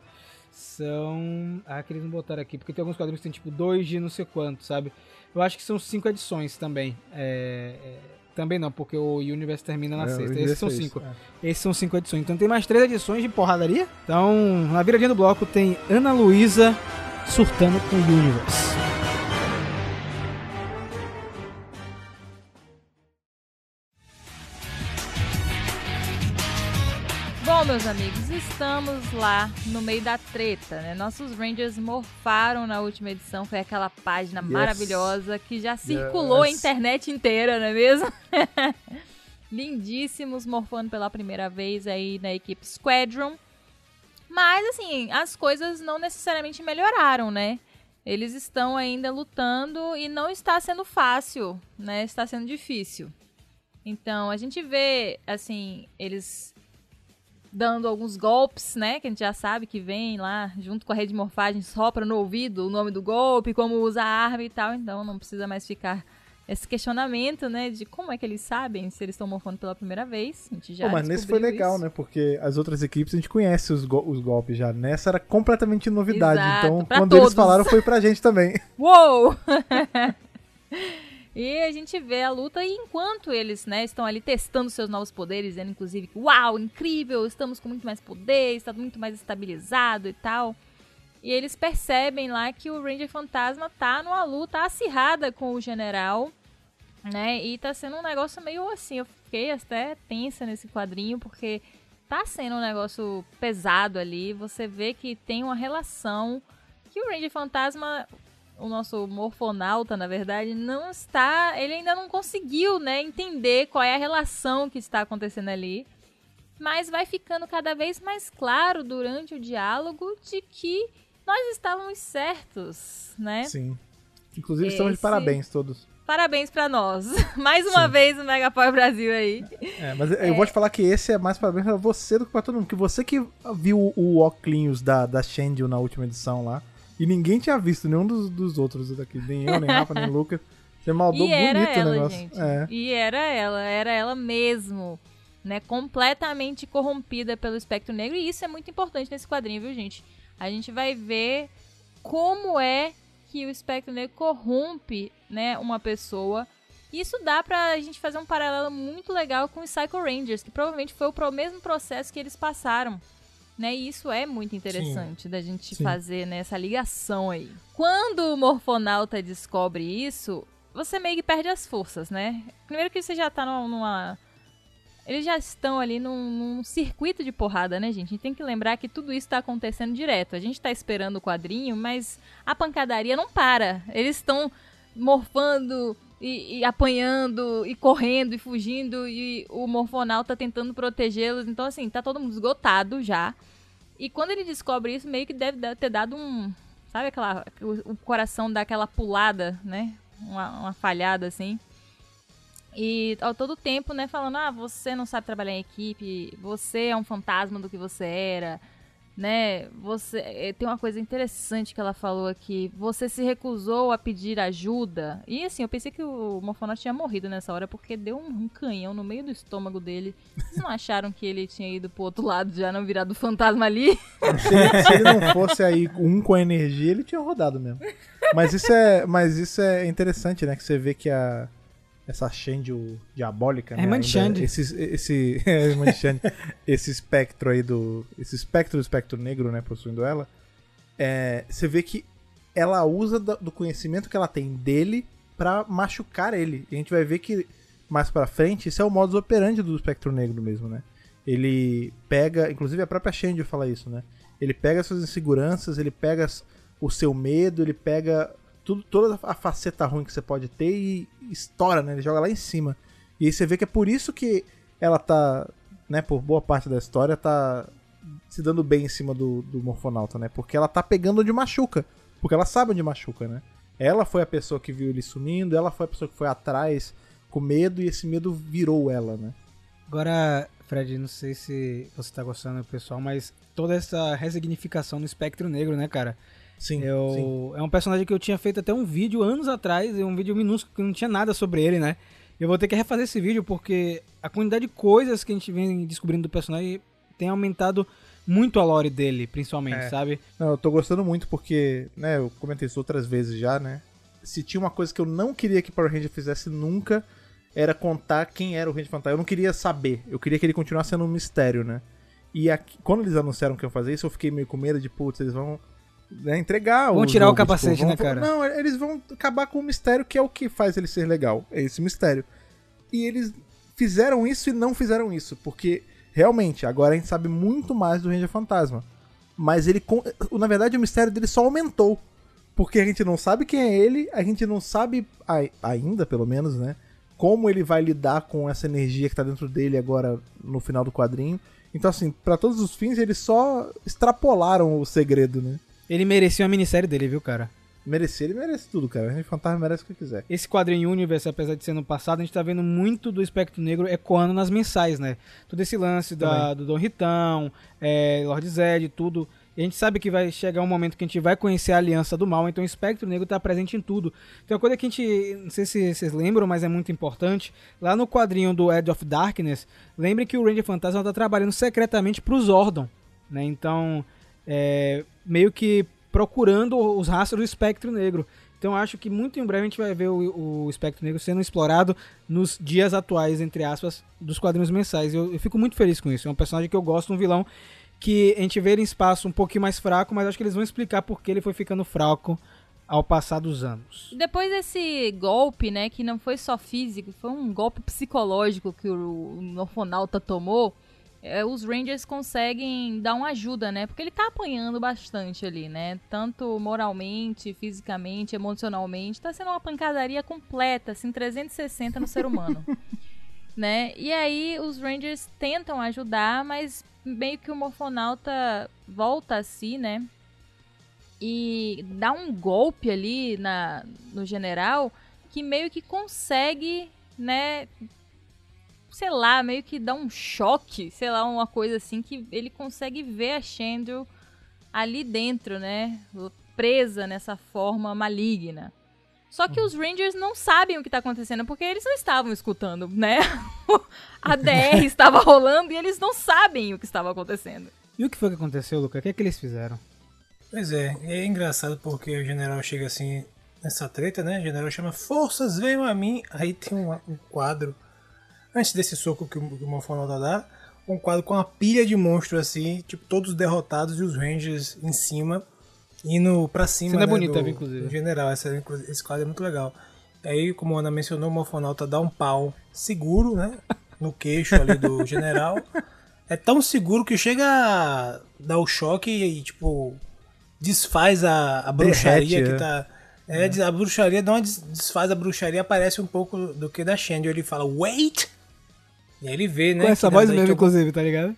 São. Ah, que eles não botaram aqui, porque tem alguns quadrinhos que tem tipo dois de não sei quanto, sabe? Eu acho que são cinco edições também. É, é, Também não, porque o Universe termina na É, sexta. Esses são é cinco. é. Esses são cinco edições. Então tem mais três edições de porradaria. Então, na viradinha do bloco tem Ana Luísa surtando com o Universe. Bom, meus amigos, estamos lá no meio da treta, né? Nossos Rangers morfaram na última edição, foi aquela página maravilhosa que já circulou a Yes. internet inteira, não é mesmo? Lindíssimos, morfando pela primeira vez aí na equipe Squadron. Mas, assim, as coisas não necessariamente melhoraram, né? Eles estão ainda lutando e não está sendo fácil, né? Está sendo difícil. Então, a gente vê, assim, eles dando alguns golpes, né? Que a gente já sabe que vem lá, junto com a rede de morfagem, sopra no ouvido o nome do golpe, como usa a arma e tal. Então não precisa mais ficar esse questionamento, né? De como é que eles sabem se eles estão morfando pela primeira vez. A gente já Pô, mas nesse foi legal, isso. né? Porque as outras equipes a gente conhece os, go- os golpes já. Nessa era completamente novidade. Exato, então, quando todos. eles falaram, foi pra gente também. Uou! e a gente vê a luta e enquanto eles, né, estão ali testando seus novos poderes, dizendo inclusive que, uau, incrível, estamos com muito mais poder, está muito mais estabilizado e tal. E eles percebem lá que o Ranger Fantasma tá numa luta acirrada com o general, né? E tá sendo um negócio meio assim, eu fiquei até tensa nesse quadrinho, porque tá sendo um negócio pesado ali. Você vê que tem uma relação que o Ranger Fantasma, o nosso morfonauta, na verdade, não está. Ele ainda não conseguiu, né, entender qual é a relação que está acontecendo ali. Mas vai ficando cada vez mais claro durante o diálogo de que nós estávamos certos, né? Sim. Inclusive, estamos de Esse- parabéns todos. Parabéns pra nós. Mais uma Sim. vez o Megapower Brasil aí. É, mas eu vou te falar que esse é mais parabéns pra você do que pra todo mundo. Porque você que viu o óculos da, da Shendio na última edição lá. E ninguém tinha visto nenhum dos, dos outros daqui. Nem eu, nem Rafa, nem Lucas. Você maldou E era bonito o ela, negócio. gente. É. E era ela, era ela mesmo. Né, completamente corrompida pelo espectro negro. E isso é muito importante nesse quadrinho, viu, gente? A gente vai ver como é que o espectro negro corrompe né, uma pessoa. Isso dá pra gente fazer um paralelo muito legal com os Psycho Rangers, que provavelmente foi o mesmo processo que eles passaram. Né, e isso é muito interessante da gente Sim. fazer né, essa ligação aí. Quando o Morfonauta descobre isso, você meio que perde as forças, né? Primeiro que você já tá numa. numa- Eles já estão ali num, num circuito de porrada, né, gente? A gente tem que lembrar que tudo isso tá acontecendo direto. A gente tá esperando o quadrinho, mas a pancadaria não para. Eles estão morfando e, e apanhando e correndo e fugindo e o morfonauta tentando protegê-los. Então, assim, tá todo mundo esgotado já. E quando ele descobre isso, meio que deve ter dado um. Sabe aquela. O, o coração dá aquela pulada, né? Uma, uma falhada assim. E ao todo tempo, né, falando: ah, você não sabe trabalhar em equipe, você é um fantasma do que você era, né? Você. eh, Tem uma coisa interessante que ela falou aqui. Você se recusou a pedir ajuda. E assim, eu pensei que o Morfonaut tinha morrido nessa hora porque deu um, canhão no meio do estômago dele. Vocês não acharam que ele tinha ido pro outro lado já não virado fantasma ali? Se, se ele não fosse aí um com energia, ele tinha rodado mesmo. Mas isso é, mas isso é interessante, né? Que você vê que a. Essa Shendio diabólica, né? Irmã ainda- de Xande. Esse, esse, é, irmã de Xande. esse espectro aí do. Esse espectro do espectro negro, né? Possuindo ela. É, você vê que ela usa do conhecimento que ela tem dele pra machucar ele. E a gente vai ver que mais pra frente, isso é o modus operandi do espectro negro mesmo, né? Ele pega, inclusive a própria Shendio fala isso, né? Ele pega suas inseguranças, ele pega o seu medo, ele pega tudo, toda a faceta ruim que você pode ter e estoura, né? Ele joga lá em cima. E aí você vê que é por isso que ela tá, né, por boa parte da história, tá se dando bem em cima do, do Morfonauta, né? Porque ela tá pegando onde machuca. Porque ela sabe onde machuca, né? Ela foi a pessoa que viu ele sumindo, ela foi a pessoa que foi atrás com medo e esse medo virou ela, né? Agora, Fred, não sei se você tá gostando, pessoal, mas toda essa resignificação no espectro negro, né, cara? Sim, sim. Eu, é um personagem que eu tinha feito até um vídeo anos atrás, e um vídeo minúsculo que não tinha nada sobre ele, né? Eu vou ter que refazer esse vídeo porque a quantidade de coisas que a gente vem descobrindo do personagem tem aumentado muito a lore dele, principalmente, É. sabe? Não, eu tô gostando muito porque, né, eu comentei isso outras vezes já, né? Se tinha uma coisa que eu não queria que Power Ranger fizesse nunca, era contar quem era o Ranger Fantasma. Eu não queria saber, eu queria que ele continuasse sendo um mistério, né? E aqui- quando eles anunciaram que iam fazer isso, eu fiquei meio com medo de, putz, eles vão né, entregar Vão tirar o jogo, capacete, vão- né, cara? Não, eles vão acabar com o mistério que é o que faz ele ser legal, é esse mistério. E eles fizeram isso e não fizeram isso, porque realmente agora a gente sabe muito mais do Ranger Fantasma. Mas ele, na verdade, o mistério dele só aumentou. Porque a gente não sabe quem é ele, a gente não sabe, ai- ainda pelo menos, né? Como ele vai lidar com essa energia que tá dentro dele agora no final do quadrinho. Então, assim, pra todos os fins, eles só extrapolaram o segredo, né? Ele merecia uma minissérie dele, viu, cara? Merecer, ele merece tudo, cara. O Ranger Fantasma merece o que quiser. Esse quadrinho Universe, apesar de ser no passado, a gente tá vendo muito do Espectro Negro ecoando nas mensais, né? Todo esse lance da, do Dom Ritão, é, Lord Zed, tudo. E a gente sabe que vai chegar um momento que a gente vai conhecer a Aliança do Mal, então o Espectro Negro tá presente em tudo. Tem uma coisa que a gente, não sei se vocês lembram, mas é muito importante. Lá no quadrinho do Edge of Darkness, lembre que o Ranger Fantasma tá trabalhando secretamente pro Zordon, né? Então, é, meio que procurando os rastros do espectro negro. Então acho que muito em breve a gente vai ver o, o espectro negro sendo explorado nos dias atuais, entre aspas, dos quadrinhos mensais. Eu, eu fico muito feliz com isso. É um personagem que eu gosto, um vilão que a gente vê em espaço um pouquinho mais fraco, mas acho que eles vão explicar por que ele foi ficando fraco ao passar dos anos. Depois desse golpe, né, que não foi só físico, foi um golpe psicológico que o, o Norfonauta tomou, é, os Rangers conseguem dar uma ajuda, né? Porque ele tá apanhando bastante ali, né? Tanto moralmente, fisicamente, emocionalmente. Tá sendo uma pancadaria completa, assim, 360 no ser humano. né? E aí os Rangers tentam ajudar, mas meio que o Morfonauta volta a si, né? e dá um golpe ali na, no general que meio que consegue, né? Sei lá, meio que dá um choque, sei lá, uma coisa assim que ele consegue ver a Chandru ali dentro, né? Presa nessa forma maligna. Só que os Rangers não sabem o que tá acontecendo, porque eles não estavam escutando, né? a DR estava rolando e eles não sabem o que estava acontecendo. E o que foi que aconteceu, Luca? O que é que eles fizeram? Pois é, é engraçado porque o general chega assim nessa treta, né? O general chama Forças, venham a mim. Aí tem um, um quadro, antes desse soco que o, que o Mofonauta dá, um quadro com uma pilha de monstros assim, tipo, todos derrotados e os Rangers em cima, indo pra cima. Cena né, bonita, do, inclusive. do general. Essa, esse quadro é muito legal. Aí, como a Ana mencionou, o Mofonauta dá um pau seguro, né? No queixo ali do general. É tão seguro que chega a dar o choque e, tipo, desfaz a, a bruxaria Derrete, que é. tá. É, a bruxaria uma des- desfaz a bruxaria, aparece um pouco do que da Shandy. Ele fala, wait! E aí ele vê, né? Com essa voz mesmo, inclusive, tá ligado?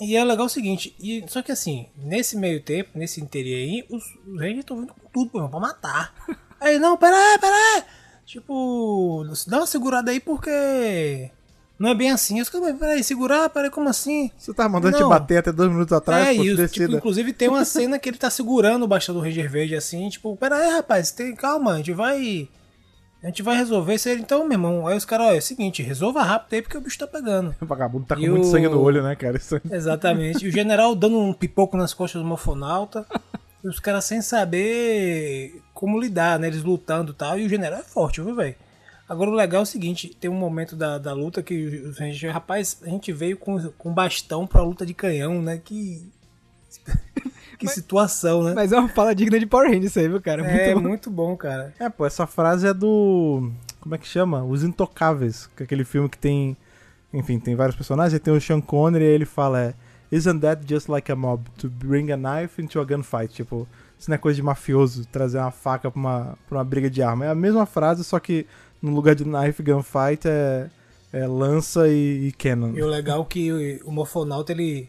e é legal o seguinte, e, só que assim, nesse meio tempo, nesse interior aí, os, os Rangers estão vindo com tudo, pô, pra matar. Aí, não, pera aí, pera aí. Tipo, dá uma segurada aí porque não é bem assim. Os caras, peraí, segurar, peraí, como assim? Você tá mandando Não. te bater até dois minutos atrás, é, os- tipo, inclusive tem uma cena que ele tá segurando o bastão do Ranger Verde assim, tipo, pera aí, rapaz, tem, calma, a gente vai. A gente vai resolver isso aí. Então, meu irmão, aí os caras, olha, é o seguinte, resolva rápido aí porque o bicho tá pegando. O vagabundo tá com E muito o- sangue no olho, né, cara? Isso... Exatamente. E o general dando um pipoco nas costas do mofonauta. E os caras sem saber como lidar, né? Eles lutando e tal. E o general é forte, viu, velho? Agora o legal é o seguinte, tem um momento da, da luta que os Rangers, rapaz, a gente veio com, com bastão pra luta de canhão, né? Que. Que situação, né? Mas é uma fala digna de Power Rangers isso aí, viu, cara? é Muito bom. muito bom, cara. É, pô, essa frase é do. Como é que chama? Os Intocáveis, que é aquele filme que tem. Enfim, tem vários personagens. Aí tem o Sean Connery e ele fala: é, Isn't that just like a mob? To bring a knife into a gunfight? Tipo, isso não é coisa de mafioso, trazer uma faca pra uma, pra uma briga de arma. É a mesma frase, só que no lugar de knife gunfight é, é lança e, e cannon. E o legal é que o, o Morfonauta, ele,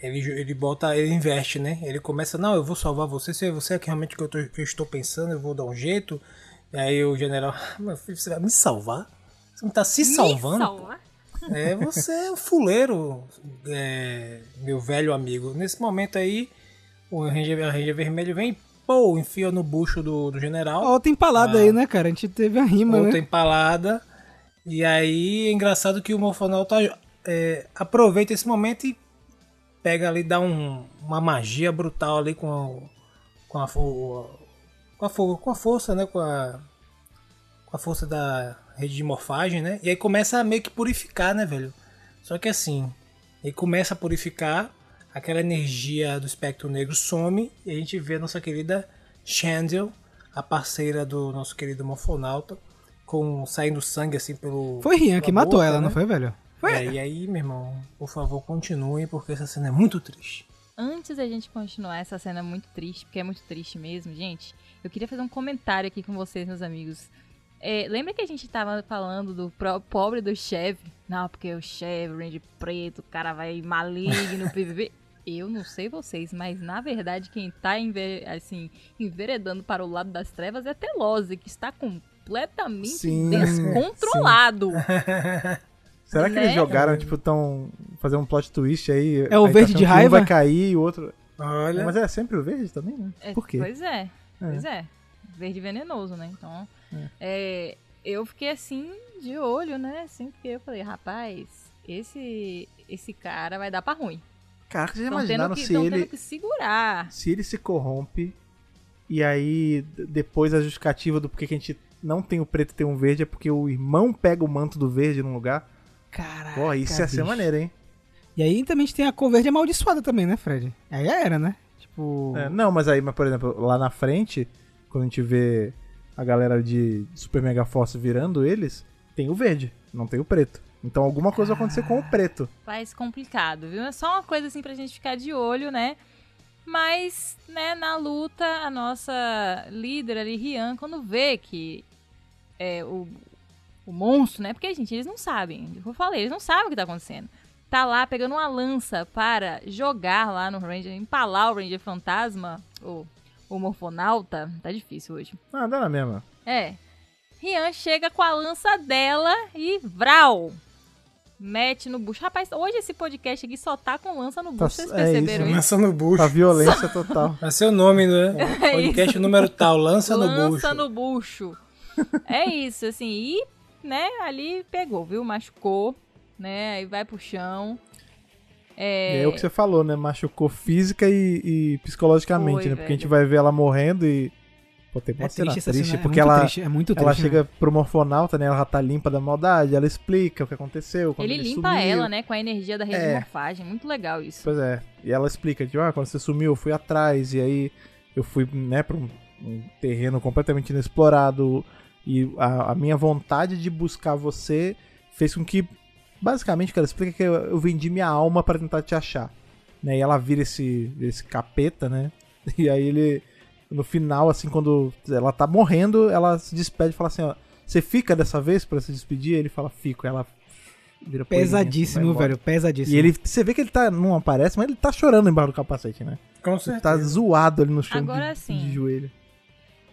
ele, ele bota, ele investe, né? Ele começa, não, eu vou salvar você, se você é que realmente que eu, tô- que eu estou pensando, eu vou dar um jeito. E aí o general, meu filho, você vai me salvar? Você não tá se salvando? Me salvar? É, você é um fuleiro, é, meu velho amigo. Nesse momento aí, o Ranger, a Ranger Vermelho vem, pô, enfia no bucho do, do general. Tem empalada Ah. aí, né, cara? A gente teve a rima, outra né? empalada. E aí é engraçado que o Morfonauta é, aproveita esse momento e pega ali, dá um- uma magia brutal ali com a, com a, com a, com a força, né? Com a, com a força da rede de morfagem, né? E aí começa a meio que purificar, né, velho? Só que assim, ele começa a purificar, aquela energia do espectro negro some e a gente vê a nossa querida Chandel, a parceira do nosso querido Morfonauta, com saindo sangue assim pelo. Foi Rian que pela matou boca, ela, né? não foi, velho? É, e aí, meu irmão, por favor, continuem, porque essa cena é muito triste. Antes da gente continuar essa cena muito triste, porque é muito triste mesmo, gente, eu queria fazer um comentário aqui com vocês, meus amigos. É, lembra que a gente tava falando do pobre do chefe? Não, porque o chefe, o Range preto, o cara vai maligno, PVP. Eu não sei vocês, mas na verdade quem tá enve- assim, enveredando para o lado das trevas é Telose, que está completamente Sim, descontrolado. Será que Né? eles jogaram, tipo, tão. fazer um plot twist aí? É o aí tá verde achando de raiva? Um vai cair e o outro. Olha. Mas é sempre o verde também, né? É, Por quê? Pois é, pois é. Verde venenoso, né? Então, é, eu fiquei assim, de olho, né? Assim, porque eu falei, rapaz, esse, esse cara vai dar pra ruim. Cara, vocês imaginaram que, se ele. que segurar. Se ele se corrompe e aí depois a justificativa do porquê que a gente não tem o preto e tem um verde é porque o irmão pega o manto do verde num lugar. Caraca. Pô, isso ia ser bicho. maneiro, hein? E aí também a gente tem a cor verde amaldiçoada também, né, Fred? Aí já era, né? Tipo. É, não, mas aí, mas, por exemplo, lá na frente, quando a gente vê a galera de Super Mega Force virando eles, tem o verde, não tem o preto. Então alguma coisa vai acontecer com o preto. Faz complicado, viu? É só uma coisa assim pra gente ficar de olho, né? Mas, né, na luta, a nossa líder ali, Rian, quando vê que é, o, o monstro, né? Porque, gente, eles não sabem. Como eu falei, eles não sabem o que tá acontecendo. Tá lá pegando uma lança para jogar lá no Ranger, empalar o Ranger Fantasma, o, o morfonauta, tá difícil hoje. Ah, dá na mesma. É. Rian chega com a lança dela e vral. Mete no bucho. Rapaz, hoje esse podcast aqui só tá com lança no bucho, Tá- vocês é perceberam isso, isso? Lança no bucho. A violência total. Ser o nome, né? É Podcast número tal, lança, no bucho. Lança no bucho. é isso, assim, e, né, ali pegou, viu? Machucou, né? Aí vai pro chão. E É, é o que você falou, né? Machucou física e, e psicologicamente, Foi, né? Porque a gente velho. vai ver ela morrendo e. Pô, tem uma É cena triste cena, é porque muito ela, triste, é muito ela triste, né? chega pro morfonauta, né? Ela já tá limpa da maldade, ela explica o que aconteceu. Quando ele ele limpa sumiu. ela, né, com a energia da rede É. de morfagem. Muito legal isso. Pois é. E ela explica, tipo, ah, quando você sumiu, eu fui atrás, e aí eu fui, né, pra um, um terreno completamente inexplorado. E a, a minha vontade de buscar você fez com que. Basicamente, ela explica que eu, eu vendi minha alma pra tentar te achar. Né? E ela vira esse, esse capeta, né? E aí ele. No final, assim, quando ela tá morrendo, ela se despede e fala assim, ó. Você fica dessa vez pra se despedir? Ele fala, fico. Ela vira poeirinha, Pesadíssimo, velho, pesadíssimo. E ele, você vê que ele tá, não aparece, mas ele tá chorando embaixo do capacete, né? Com Ele certeza. tá zoado ali no chão Agora de, sim. de joelho.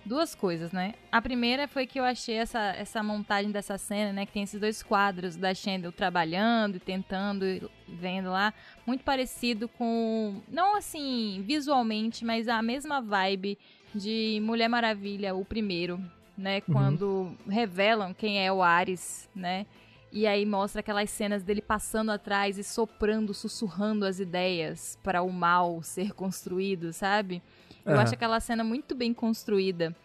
Duas coisas, né? A primeira foi que eu achei essa, essa montagem dessa cena, né? Que tem esses dois quadros da Shandel trabalhando e tentando, e vendo lá. Muito parecido com. Não assim, visualmente, mas a mesma vibe de Mulher Maravilha, o primeiro, né? Quando revelam quem é o Ares, né? E aí mostra aquelas cenas dele passando atrás e soprando, sussurrando as ideias para o mal ser construído, sabe? Eu acho aquela cena muito bem construída,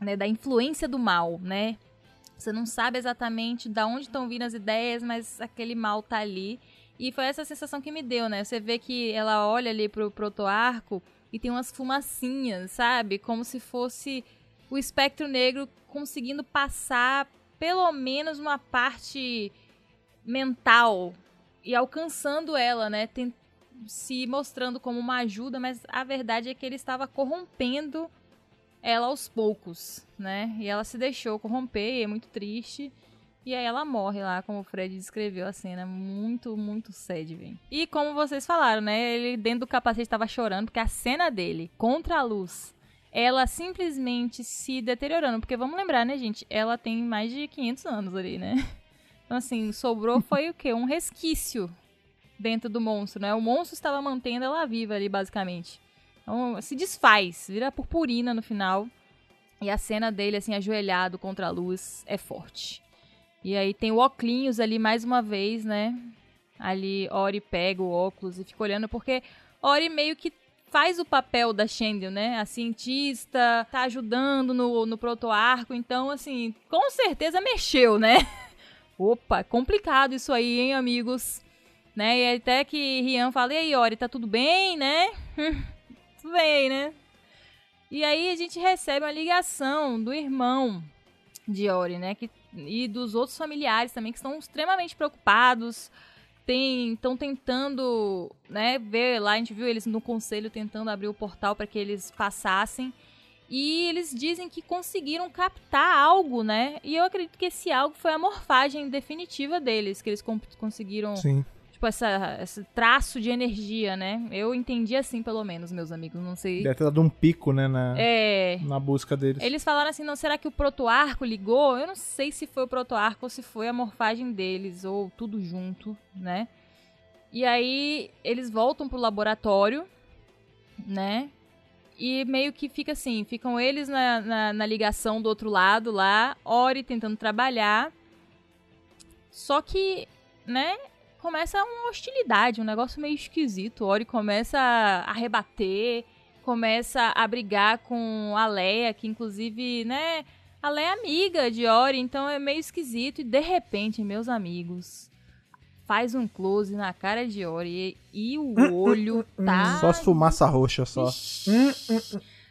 né, da influência do mal, né? Você não sabe exatamente da onde estão vindo as ideias, mas aquele mal tá ali. E foi essa sensação que me deu, né? Você vê que ela olha ali pro proto-arco e tem umas fumacinhas, sabe? Como se fosse o espectro negro conseguindo passar pelo menos uma parte mental e alcançando ela, né? Tem- se mostrando como uma ajuda, mas a verdade é que ele estava corrompendo ela aos poucos, né? E ela se deixou corromper, é muito triste. E aí ela morre lá, como o Fred descreveu a cena. Muito, muito sad, velho. E como vocês falaram, né? Ele dentro do capacete estava chorando, porque a cena dele contra a luz, ela simplesmente se deteriorando. Porque vamos lembrar, né, gente? Ela tem mais de 500 anos ali, né? Então, assim, sobrou foi o quê? Um resquício dentro do monstro, né? O monstro estava mantendo ela viva ali, basicamente. Então, se desfaz, vira purpurina no final. E a cena dele, assim, ajoelhado contra a luz, é forte. E aí tem o óculos ali mais uma vez, né? Ali, Ori pega o óculos e fica olhando, porque Ori meio que faz o papel da Shendel, né? A cientista, tá ajudando no, no proto-arco, então, assim, com certeza mexeu, né? Opa, complicado isso aí, hein, amigos? Né? E até que Rian fala, e aí, Ori, tá tudo bem, né? tudo bem, né? E aí a gente recebe uma ligação do irmão de Ori, né? Que, e dos outros familiares também, que estão extremamente preocupados. Estão tentando, né, ver lá, a gente viu eles no conselho tentando abrir o portal para que eles passassem. E eles dizem que conseguiram captar algo, né? E eu acredito que esse algo foi a morfagem definitiva deles, que eles con- conseguiram Sim. Tipo, essa, esse traço de energia, né? Eu entendi assim, pelo menos, meus amigos. Não sei. Deve ter dado um pico, né, na, É. na busca deles. Eles falaram assim, não, será que o protoarco ligou? Eu não sei se foi o protoarco ou se foi a morfagem deles, ou tudo junto, né? E aí eles voltam pro laboratório, né? E meio que fica assim, ficam eles na, na, na ligação do outro lado lá, Ori tentando trabalhar. Só que, né, começa uma hostilidade, um negócio meio esquisito. Ori começa a, rebater, começa a brigar com a Leia, que inclusive, né, a Leia é amiga de Ori, então é meio esquisito. E de repente, meus amigos, faz um close na cara de Ori e, e o olho tá. Só fumaça roxa, só.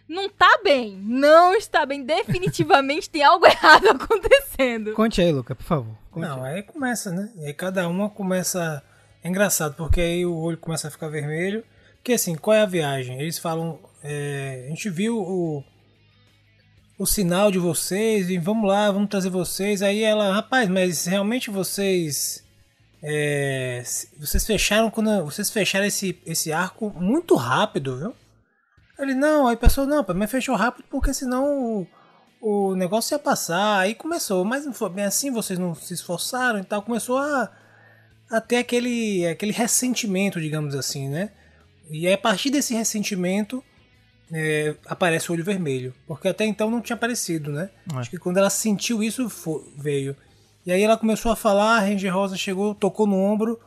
Não tá bem, não está bem. Definitivamente tem algo errado acontecendo. Conte aí, Luca, por favor. Conte Não, aí. aí começa, né? E aí cada uma começa. É engraçado, porque aí o olho começa a ficar vermelho. Porque assim, qual é a viagem? Eles falam. é, a gente viu o. O sinal de vocês, e vamos lá, vamos trazer vocês. Aí ela, rapaz, mas realmente vocês. é, vocês fecharam quando. Vocês fecharam esse, esse arco muito rápido, viu? Ele, não, aí pensou, não, mas fechou rápido porque senão o, o negócio ia passar. Aí começou, mas não foi bem assim, vocês não se esforçaram e tal. Começou a, a ter aquele, aquele ressentimento, digamos assim, né? E aí, a partir desse ressentimento é, aparece o olho vermelho. Porque até então não tinha aparecido, né? É. Acho que quando ela sentiu isso, fo- veio. E aí ela começou a falar, a Ranger Rosa chegou, tocou no ombro.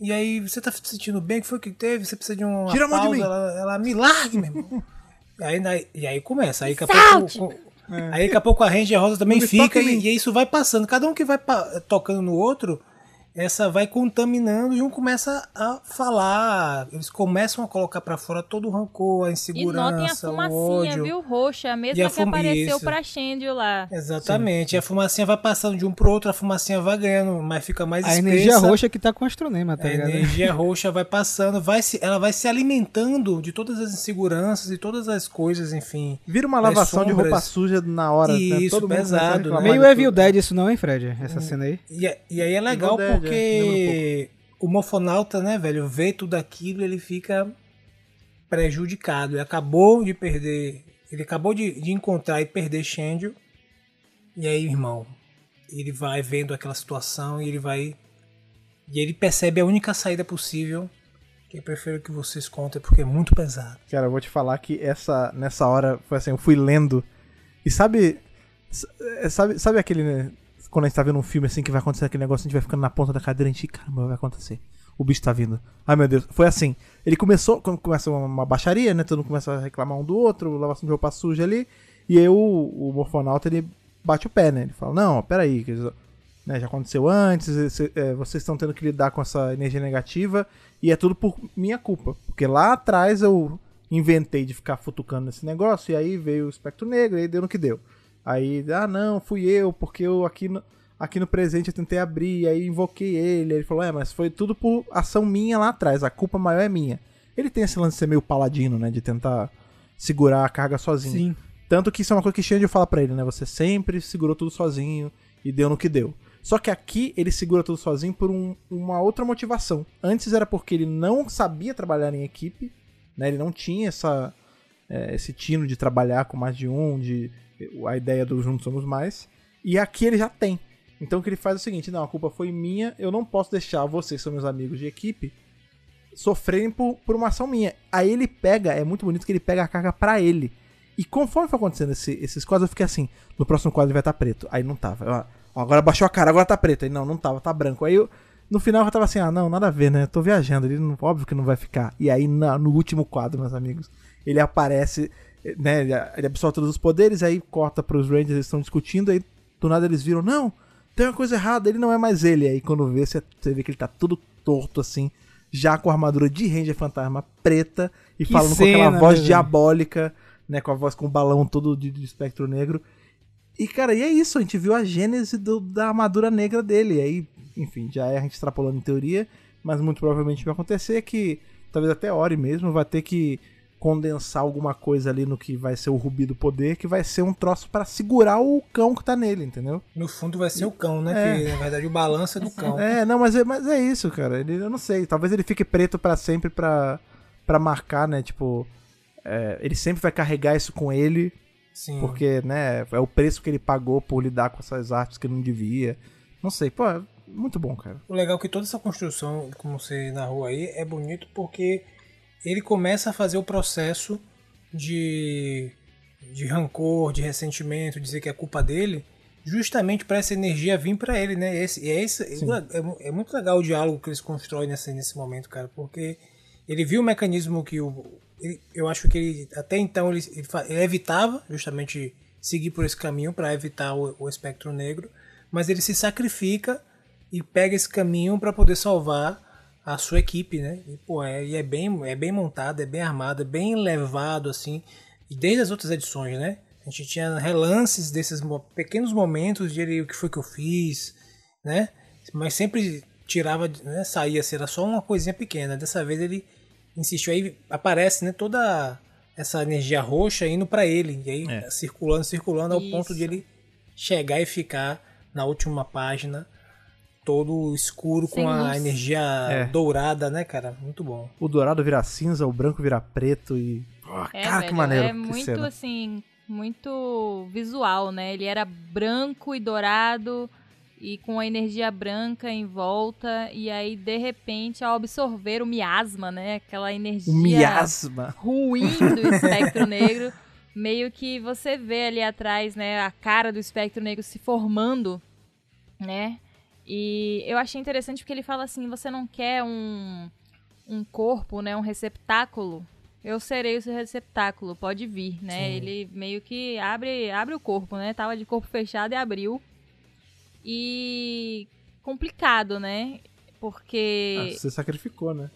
E aí, você tá se sentindo bem? O que foi que teve? Você precisa de uma Tira a mão de mim. Ela, ela, me largue, meu irmão. e, aí, e aí começa. Aí daqui a pouco, aí daqui a pouco a Ranger Rosa também Não fica e, e isso vai passando. Cada um que vai tocando no outro, essa vai contaminando e um começa a falar. Eles começam a colocar pra fora todo o rancor, a E insegurança, notem a o fumacinha, ódio. viu? Roxa, a E a mesma que apareceu isso. pra Shendio lá. Exatamente. E a fumacinha vai passando de um pro outro, a fumacinha vai ganhando, mas fica mais A espessa. energia roxa que tá com o astronema, tá A ligado? energia roxa vai passando, vai se, ela vai se alimentando de todas as inseguranças e todas as coisas, enfim. Vira uma lavação de roupa suja na hora. né? Isso, Todo começa a pesado, né? Meio Evil. Dead isso não, hein, Fred? Essa cena aí. E, é- e aí é legal Evil Dead, é, porque o morfonauta, né, velho, vê tudo aquilo ele fica prejudicado. Ele acabou de perder. Ele acabou de, de encontrar e perder Shendio. E aí, irmão, ele vai vendo aquela situação e ele vai. E ele percebe a única saída possível. Que eu prefiro que vocês contem porque é muito pesado. Cara, eu vou te falar que essa, nessa hora, foi assim, eu fui lendo. E sabe. é, Sabe, sabe aquele. né, Quando a gente tá vendo um filme assim que vai acontecer aquele negócio, a gente vai ficando na ponta da cadeira, a gente, caramba, vai acontecer. O bicho tá vindo. Ai meu Deus. Foi assim. Ele começou. Quando começa uma, baixaria, né? Todo mundo começa a reclamar um do outro, lavação de roupa suja ali. E aí o, o morfonauta ele bate o pé, né? Ele fala: Não, peraí, dizer, né, já aconteceu antes, esse- é, vocês estão tendo que lidar com essa energia negativa e é tudo por minha culpa. Porque lá atrás eu inventei de ficar futucando nesse negócio e aí veio o espectro negro e aí deu no que deu. Aí, ah não, fui eu, porque eu aqui no, aqui no presente eu tentei abrir, aí invoquei ele. Ele falou, é, mas foi tudo por ação minha lá atrás, a culpa maior é minha. Ele tem esse lance de ser meio paladino, né, de tentar segurar a carga sozinho. Sim. Tanto que isso é uma coisa que Shandy fala pra ele, né? Você sempre segurou tudo sozinho e deu no que deu. Só que aqui ele segura tudo sozinho por um- uma outra motivação. Antes era porque ele não sabia trabalhar em equipe, né? Ele não tinha essa, é, esse tino de trabalhar com mais de um, de a ideia do juntos somos mais. E aqui ele já tem. Então o que ele faz é o seguinte: não, a culpa foi minha, eu não posso deixar vocês, que são meus amigos de equipe, sofrerem por, por uma ação minha. Aí ele pega, é muito bonito que ele pega a carga pra ele. E conforme foi acontecendo esse- esses quadros, eu fiquei assim: no próximo quadro ele vai estar preto. Aí não tava. Eu, agora baixou a cara, agora tá preto. Aí não, não tava, tá branco. Aí eu, no final eu tava assim: ah, não, nada a ver, né? Tô viajando, ele óbvio que não vai ficar. E aí na- no último quadro, meus amigos, ele aparece, né? Ele, absorve todos os poderes, aí corta pros Rangers, eles estão discutindo, aí do nada eles viram: não, tem uma coisa errada, ele não é mais ele. Aí quando vê, você, vê que ele tá todo torto assim. Já com a armadura de Ranger Fantasma preta e Que falando com cena, aquela voz né, diabólica, né? Com a voz com o balão todo de, de espectro negro. E, cara, e é isso, a gente viu a gênese do- da armadura negra dele. Aí, enfim, já é a gente extrapolando em teoria, mas muito provavelmente vai acontecer que, talvez até Ori mesmo, vai ter que condensar alguma coisa ali no que vai ser o rubi do poder, que vai ser um troço pra segurar o cão que tá nele, entendeu? No fundo vai ser o cão, né? É. Que na verdade o balanço é do cão. É, não, mas é, mas é isso, cara. Ele, eu não sei. Talvez ele fique preto pra sempre pra, pra marcar, né? Tipo, é, ele sempre vai carregar isso com ele, Sim. porque, né? É o preço que ele pagou por lidar com essas artes que não devia. Não sei, pô, é muito bom, cara. O legal é que toda essa construção, como você narrou aí, é bonito porque ele começa a fazer o processo de, de rancor, de ressentimento, dizer que é culpa dele, justamente para essa energia vir para ele, né? Esse, é, esse, é, mu- é muito legal o diálogo que eles constroem nesse, nesse momento, cara, porque ele viu o mecanismo que o. ele- eu acho que ele até então ele, ele, ele evitava justamente seguir por esse caminho para evitar o, o espectro negro, mas ele se sacrifica e pega esse caminho para poder salvar a sua equipe, né? E, pô, é, e é bem, é bem montado, é bem armado, é bem levado, assim. E desde as outras edições, né? A gente tinha relances desses pequenos momentos de ele, o que foi que eu fiz, né? Mas sempre tirava, né? Saía, se era só uma coisinha pequena. Dessa vez ele insistiu, aí aparece, né? Toda essa energia roxa indo para ele, e aí É. circulando, circulando, ao ponto de Isso. ele chegar e ficar na última página todo escuro Sem com a luz. energia É. dourada, né, cara? Muito bom. O dourado vira cinza, o branco vira preto e. É, cara, velho, que maneiro. É que muito cena. assim, muito visual, né? Ele era branco e dourado e com a energia branca em volta e aí de repente ao absorver o miasma, né? Aquela energia O miasma. ruim do espectro negro, meio que você vê ali atrás, né, a cara do espectro negro se formando, né? E eu achei interessante porque ele fala assim, você não quer um um corpo, né, um receptáculo eu serei o seu receptáculo, pode vir, né? Sim. Ele meio que abre, abre o corpo, né? Tava de corpo fechado e abriu. E complicado, né? Porque Ah, você sacrificou, né?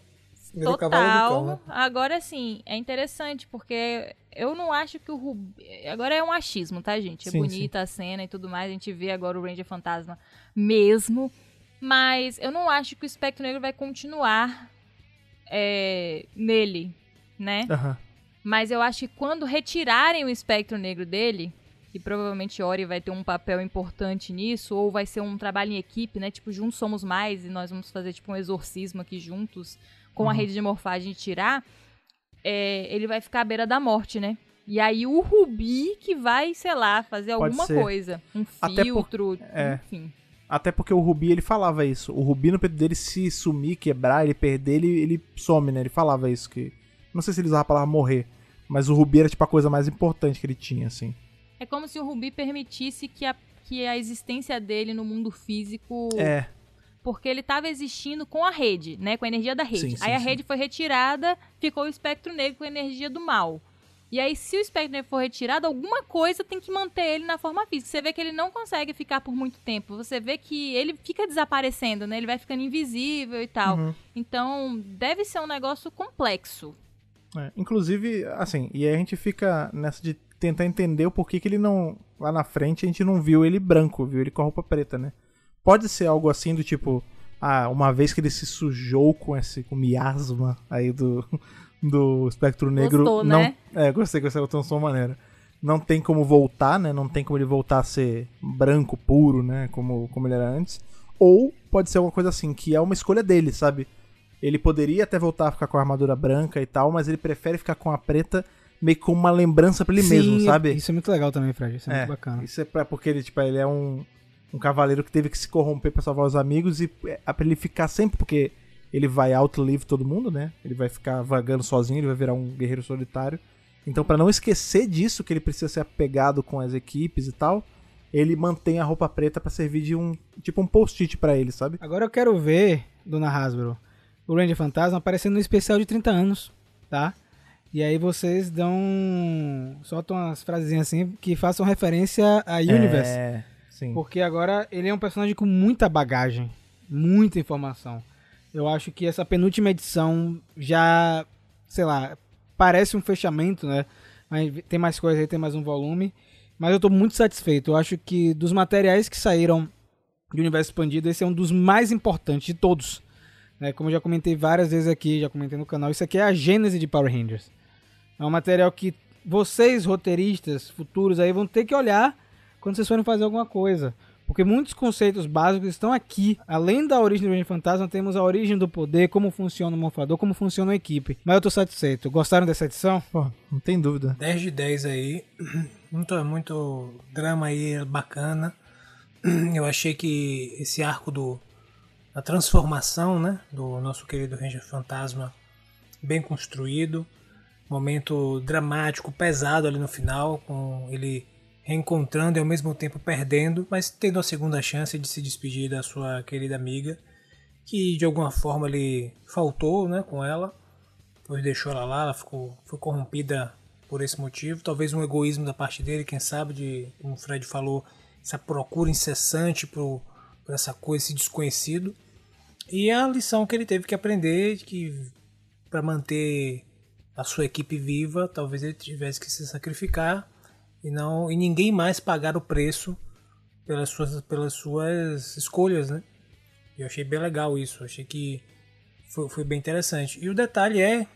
Do cão, total. né? Agora sim, é interessante porque eu não acho que o Rubi, agora é um achismo, tá, gente? É Sim, bonita a cena e tudo mais, a gente vê agora o Ranger Fantasma mesmo, mas eu não acho que o Espectro Negro vai continuar é, nele, né? Aham. Mas eu acho que quando retirarem o espectro negro dele, e provavelmente Ori vai ter um papel importante nisso, ou vai ser um trabalho em equipe, né? Tipo, juntos somos mais e nós vamos fazer tipo um exorcismo aqui juntos com a rede de morfagem e tirar, é, ele vai ficar à beira da morte, né? E aí o Rubi que vai, sei lá, fazer Pode alguma ser. coisa. Um Até por- filtro, é. enfim. Até porque o Rubi, ele falava isso. O Rubi, no peito dele, se sumir, quebrar, ele perder, ele, ele some, né? Ele falava isso, que... Não sei se ele usava a palavra morrer, mas o Rubi era, tipo, a coisa mais importante que ele tinha, assim. É como se o Rubi permitisse que a, que a existência dele no mundo físico É, porque ele estava existindo com a rede, né, com a energia da rede. Sim, sim, aí a sim. rede foi retirada, ficou o espectro negro com a energia do mal. E aí, se o espectro negro for retirado, alguma coisa tem que manter ele na forma física. Você vê que ele não consegue ficar por muito tempo. Você vê que ele fica desaparecendo, né? Ele vai ficando invisível e tal. Uhum. Então, deve ser um negócio complexo. É, inclusive, assim, e aí a gente fica nessa de tentar entender o porquê que ele não. Lá na frente a gente não viu ele branco, viu ele com a roupa preta, né? Pode ser algo assim do tipo. Ah, uma vez que ele se sujou com esse com miasma aí do, do espectro negro. Gostou, não, né? É, gostei, gostei, botou uma maneira. Não tem como voltar, né? Não tem como ele voltar a ser branco, puro, né? Como, como ele era antes. Ou pode ser alguma coisa assim, que é uma escolha dele, sabe? Ele poderia até voltar a ficar com a armadura branca e tal, mas ele prefere ficar com a preta meio que como uma lembrança pra ele mesmo, Sim, sabe? Isso é muito legal também, Fred. Isso é, muito bacana. Isso é pra, porque ele, tipo, ele é um, um cavaleiro que teve que se corromper pra salvar os amigos e é pra ele ficar sempre, porque ele vai outlive todo mundo, né? Ele vai ficar vagando sozinho, ele vai virar um guerreiro solitário. Então, pra não esquecer disso, que ele precisa ser apegado com as equipes e tal, ele mantém a roupa preta pra servir de um, tipo um post-it pra ele, sabe? Agora eu quero ver, Dona Hasbro, o Ranger Fantasma aparecendo no especial de 30 anos, tá? E aí vocês dão. soltam umas frasezinhas assim que façam referência a Universe. É, sim. Porque agora ele é um personagem com muita bagagem, muita informação. Eu acho que essa penúltima edição já, sei lá, parece um fechamento, né? Mas tem mais coisa aí, tem mais um volume. Mas eu tô muito satisfeito. Eu acho que dos materiais que saíram de Universo Expandido, esse é um dos mais importantes de todos. Né? Como eu já comentei várias vezes aqui, já comentei no canal, isso aqui é a gênese de Power Rangers. É um material que vocês, roteiristas futuros aí, vão ter que olhar quando vocês forem fazer alguma coisa. Porque muitos conceitos básicos estão aqui. Além da origem do Ranger Fantasma, temos a origem do poder, como funciona o morfador, como funciona a equipe. Mas eu tô satisfeito. Gostaram dessa edição? Pô, não tem dúvida. 10 de 10 aí. Muito, muito drama aí bacana. Eu achei que esse arco do da transformação, né, do nosso querido Ranger Fantasma, bem construído. Momento dramático, pesado ali no final, com ele reencontrando e ao mesmo tempo perdendo, mas tendo a segunda chance de se despedir da sua querida amiga, que de alguma forma ele faltou, né, com ela. Depois deixou ela lá, ela ficou foi corrompida por esse motivo. Talvez um egoísmo da parte dele, quem sabe, de, como o Fred falou, essa procura incessante por, por essa coisa, esse desconhecido. E a lição que ele teve que aprender, que para manter a sua equipe viva, talvez ele tivesse que se sacrificar e não e ninguém mais pagar o preço pelas suas pelas suas escolhas, né? Eu achei bem legal isso, achei que foi, foi bem interessante. E o detalhe é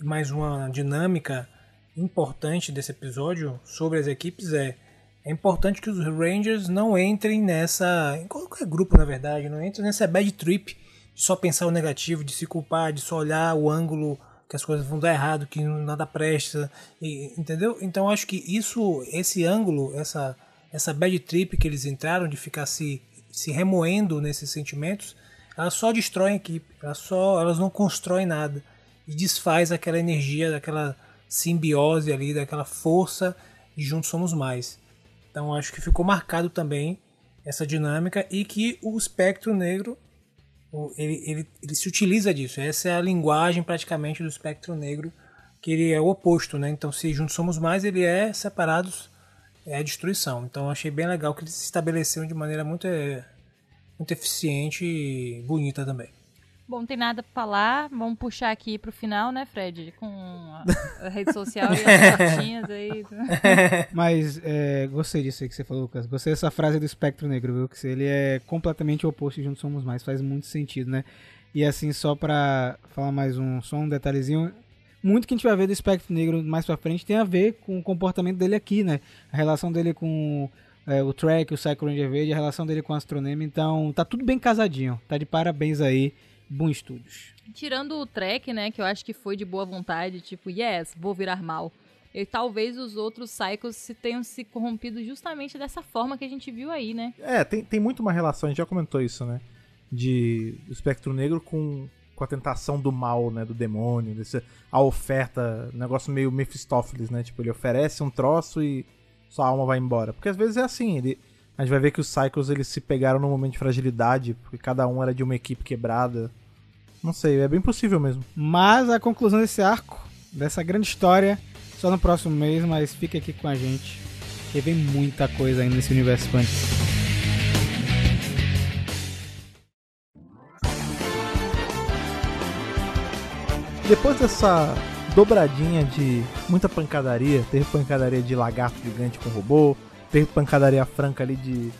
mais uma dinâmica importante desse episódio sobre as equipes é é importante que os Rangers não entrem nessa em qualquer grupo na verdade, não entrem nessa bad trip de só pensar o negativo, de se culpar, de só olhar o ângulo que as coisas vão dar errado, que nada presta, e, entendeu? Então acho que isso, esse ângulo, essa essa bad trip que eles entraram de ficar se se remoendo nesses sentimentos, elas só destroem a equipe, elas só elas não constroem nada e desfaz aquela energia, daquela simbiose ali, daquela força de juntos somos mais. Então acho que ficou marcado também essa dinâmica e que o espectro negro ele, ele, ele se utiliza disso. Essa é a linguagem praticamente do espectro negro, que ele é o oposto, né? Então se juntos somos mais, ele é separados é a destruição. Então achei bem legal que eles se estabeleceram de maneira muito, é, muito eficiente e bonita também. Bom, não tem nada pra falar. Vamos puxar aqui pro final, né, Fred? Com a, a rede social e as fotinhas aí. Mas é, gostei disso aí que você falou, Lucas. Gostei dessa frase do espectro negro, viu? Que ele é completamente oposto de Juntos Somos Mais. Faz muito sentido, né? E assim, só pra falar mais um, só um detalhezinho. Muito que a gente vai ver do espectro negro mais pra frente tem a ver com o comportamento dele aqui, né? A relação dele com é, o Track, o Psycho Ranger Verde, a relação dele com o Astronema. Então, tá tudo bem casadinho. Tá de parabéns aí Boom Studios. Tirando o track, né, que eu acho que foi de boa vontade, tipo, yes, vou virar mal. E talvez os outros Cycles se tenham se corrompido justamente dessa forma que a gente viu aí, né? É, tem, tem muito uma relação, a gente já comentou isso, né? De o espectro negro com, com a tentação do mal, né? Do demônio, desse, a oferta, negócio meio Mephistófeles, né? Tipo, ele oferece um troço e sua alma vai embora. Porque às vezes é assim, ele, a gente vai ver que os Cycles eles se pegaram num momento de fragilidade, porque cada um era de uma equipe quebrada. Não sei, é bem possível mesmo. Mas a conclusão desse arco, dessa grande história, só no próximo mês, mas fica aqui com a gente, que vem muita coisa ainda nesse universo expandido. Depois dessa dobradinha de muita pancadaria, teve pancadaria de lagarto gigante com robô, teve pancadaria franca ali de,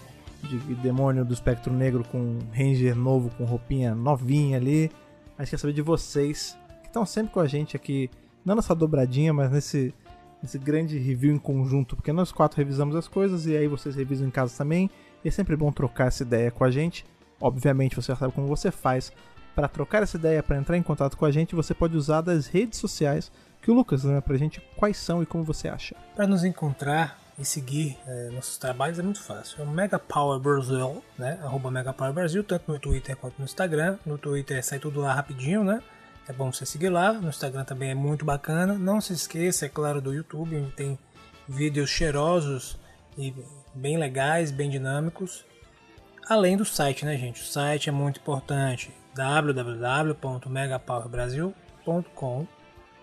de demônio do espectro negro com ranger novo com roupinha novinha ali. Gente quer saber de vocês, que estão sempre com a gente aqui, não nessa dobradinha, mas nesse, nesse grande review em conjunto, porque nós quatro revisamos as coisas e aí vocês revisam em casa também. E é sempre bom trocar essa ideia com a gente. Obviamente você já sabe como você faz. Para trocar essa ideia, para entrar em contato com a gente, você pode usar das redes sociais que o Lucas lembra pra gente quais são e como você acha. Para nos encontrar e seguir é, nossos trabalhos é muito fácil. É o Mega Power Brasil, né? Arroba Mega Power Brasil, tanto no Twitter quanto no Instagram. No Twitter sai tudo lá rapidinho, né? É bom você seguir lá. No Instagram também é muito bacana. Não se esqueça, é claro, do YouTube, onde tem vídeos cheirosos e bem legais, bem dinâmicos. Além do site, né, gente? O site é muito importante. www.megapowerbrasil.com,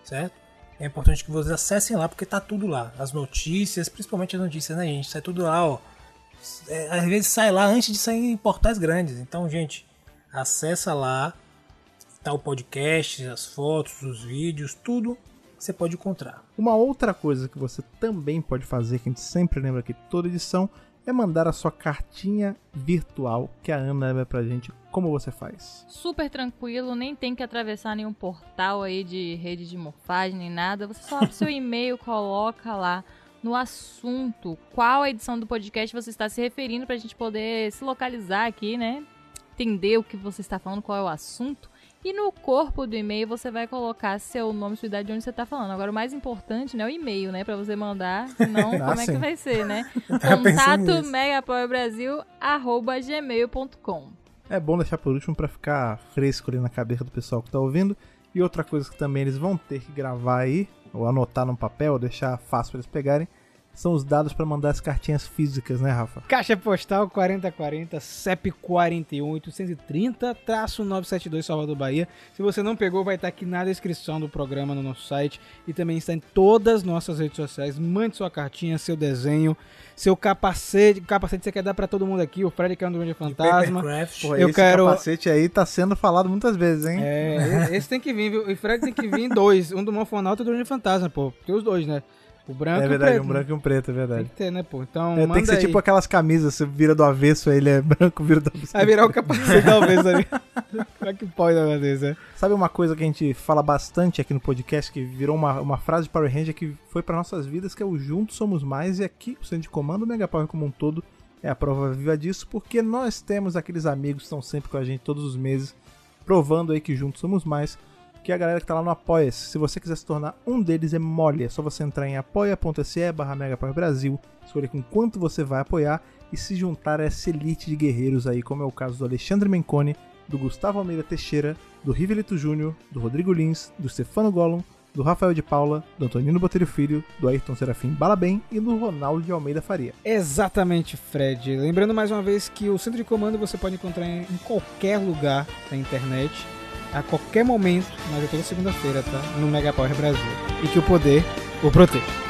certo? É importante que vocês acessem lá porque tá tudo lá. As notícias, principalmente as notícias, né, gente? Sai tudo lá, ó. É, às vezes sai lá antes de sair em portais grandes. Então, gente, acessa lá. Tá o podcast, as fotos, os vídeos, tudo você pode encontrar. Uma outra coisa que você também pode fazer, que a gente sempre lembra aqui toda edição, é mandar a sua cartinha virtual que a Ana leva pra gente. Como você faz? Super tranquilo, nem tem que atravessar nenhum portal aí de rede de morfagem nem nada. Você só abre seu e-mail, coloca lá no assunto qual a edição do podcast você está se referindo pra gente poder se localizar aqui, né? Entender o que você está falando, qual é o assunto. E no corpo do e-mail você vai colocar seu nome, sua idade, de onde você está falando. Agora, o mais importante, né, é o e-mail, né, para você mandar, senão Ah, como é que sim. vai ser, né? Contato megapowerbrasil@gmail.com. É bom deixar por último pra ficar fresco ali na cabeça do pessoal que tá ouvindo. E outra coisa que também eles vão ter que gravar aí, ou anotar num papel, ou deixar fácil pra eles pegarem, são os dados pra mandar as cartinhas físicas, né, Rafa? Caixa postal 4040 CEP 41830 traço 972 Salvador Bahia. Se você não pegou, vai estar aqui na descrição do programa no nosso site e também está em todas as nossas redes sociais. Mande sua cartinha, seu desenho, seu capacete, capacete você quer dar pra todo mundo aqui, o Fred que é um Duende Fantasma. Pô, Eu esse quero- capacete aí tá sendo falado muitas vezes, hein? É, esse tem que vir, viu? O Fred tem que vir em dois, um do Monfonaut e do Duende Fantasma, pô. Tem os dois, né? O branco É, e verdade, preto. um né? branco e um preto, é Tem verdade. que ter, né, pô? Então, É, tem que ser aí. tipo aquelas camisas, você vira do avesso, aí ele é branco, vira do avesso. Vai virar o capacete talvez ali. Como é que pode um negócio desse, né? Sabe uma coisa que a gente fala bastante aqui no podcast, que virou uma, uma frase de Power Ranger que foi para nossas vidas, que é o Juntos Somos Mais, e aqui o Centro de Comando, o Mega Power como um todo, é a prova viva disso, porque nós temos aqueles amigos que estão sempre com a gente todos os meses, provando aí que juntos somos mais, que a galera que tá lá no Apoia-se. Se você quiser se tornar um deles, é mole. É só você entrar em apoia.se barra Brasil, escolher com quanto você vai apoiar e se juntar a essa elite de guerreiros aí, como é o caso do Alexandre Menconi, do Gustavo Almeida Teixeira, do Rivelito Júnior, do Rodrigo Lins, do Stefano Gollum, do Rafael de Paula, do Antonino Botelho Filho, do Ayrton Serafim Balabem e do Ronaldo de Almeida Faria. Exatamente, Fred. Lembrando mais uma vez que o centro de comando você pode encontrar em qualquer lugar da internet, a qualquer momento, mas é toda segunda-feira, tá? No Mega Power Brasil. E que o poder o proteja.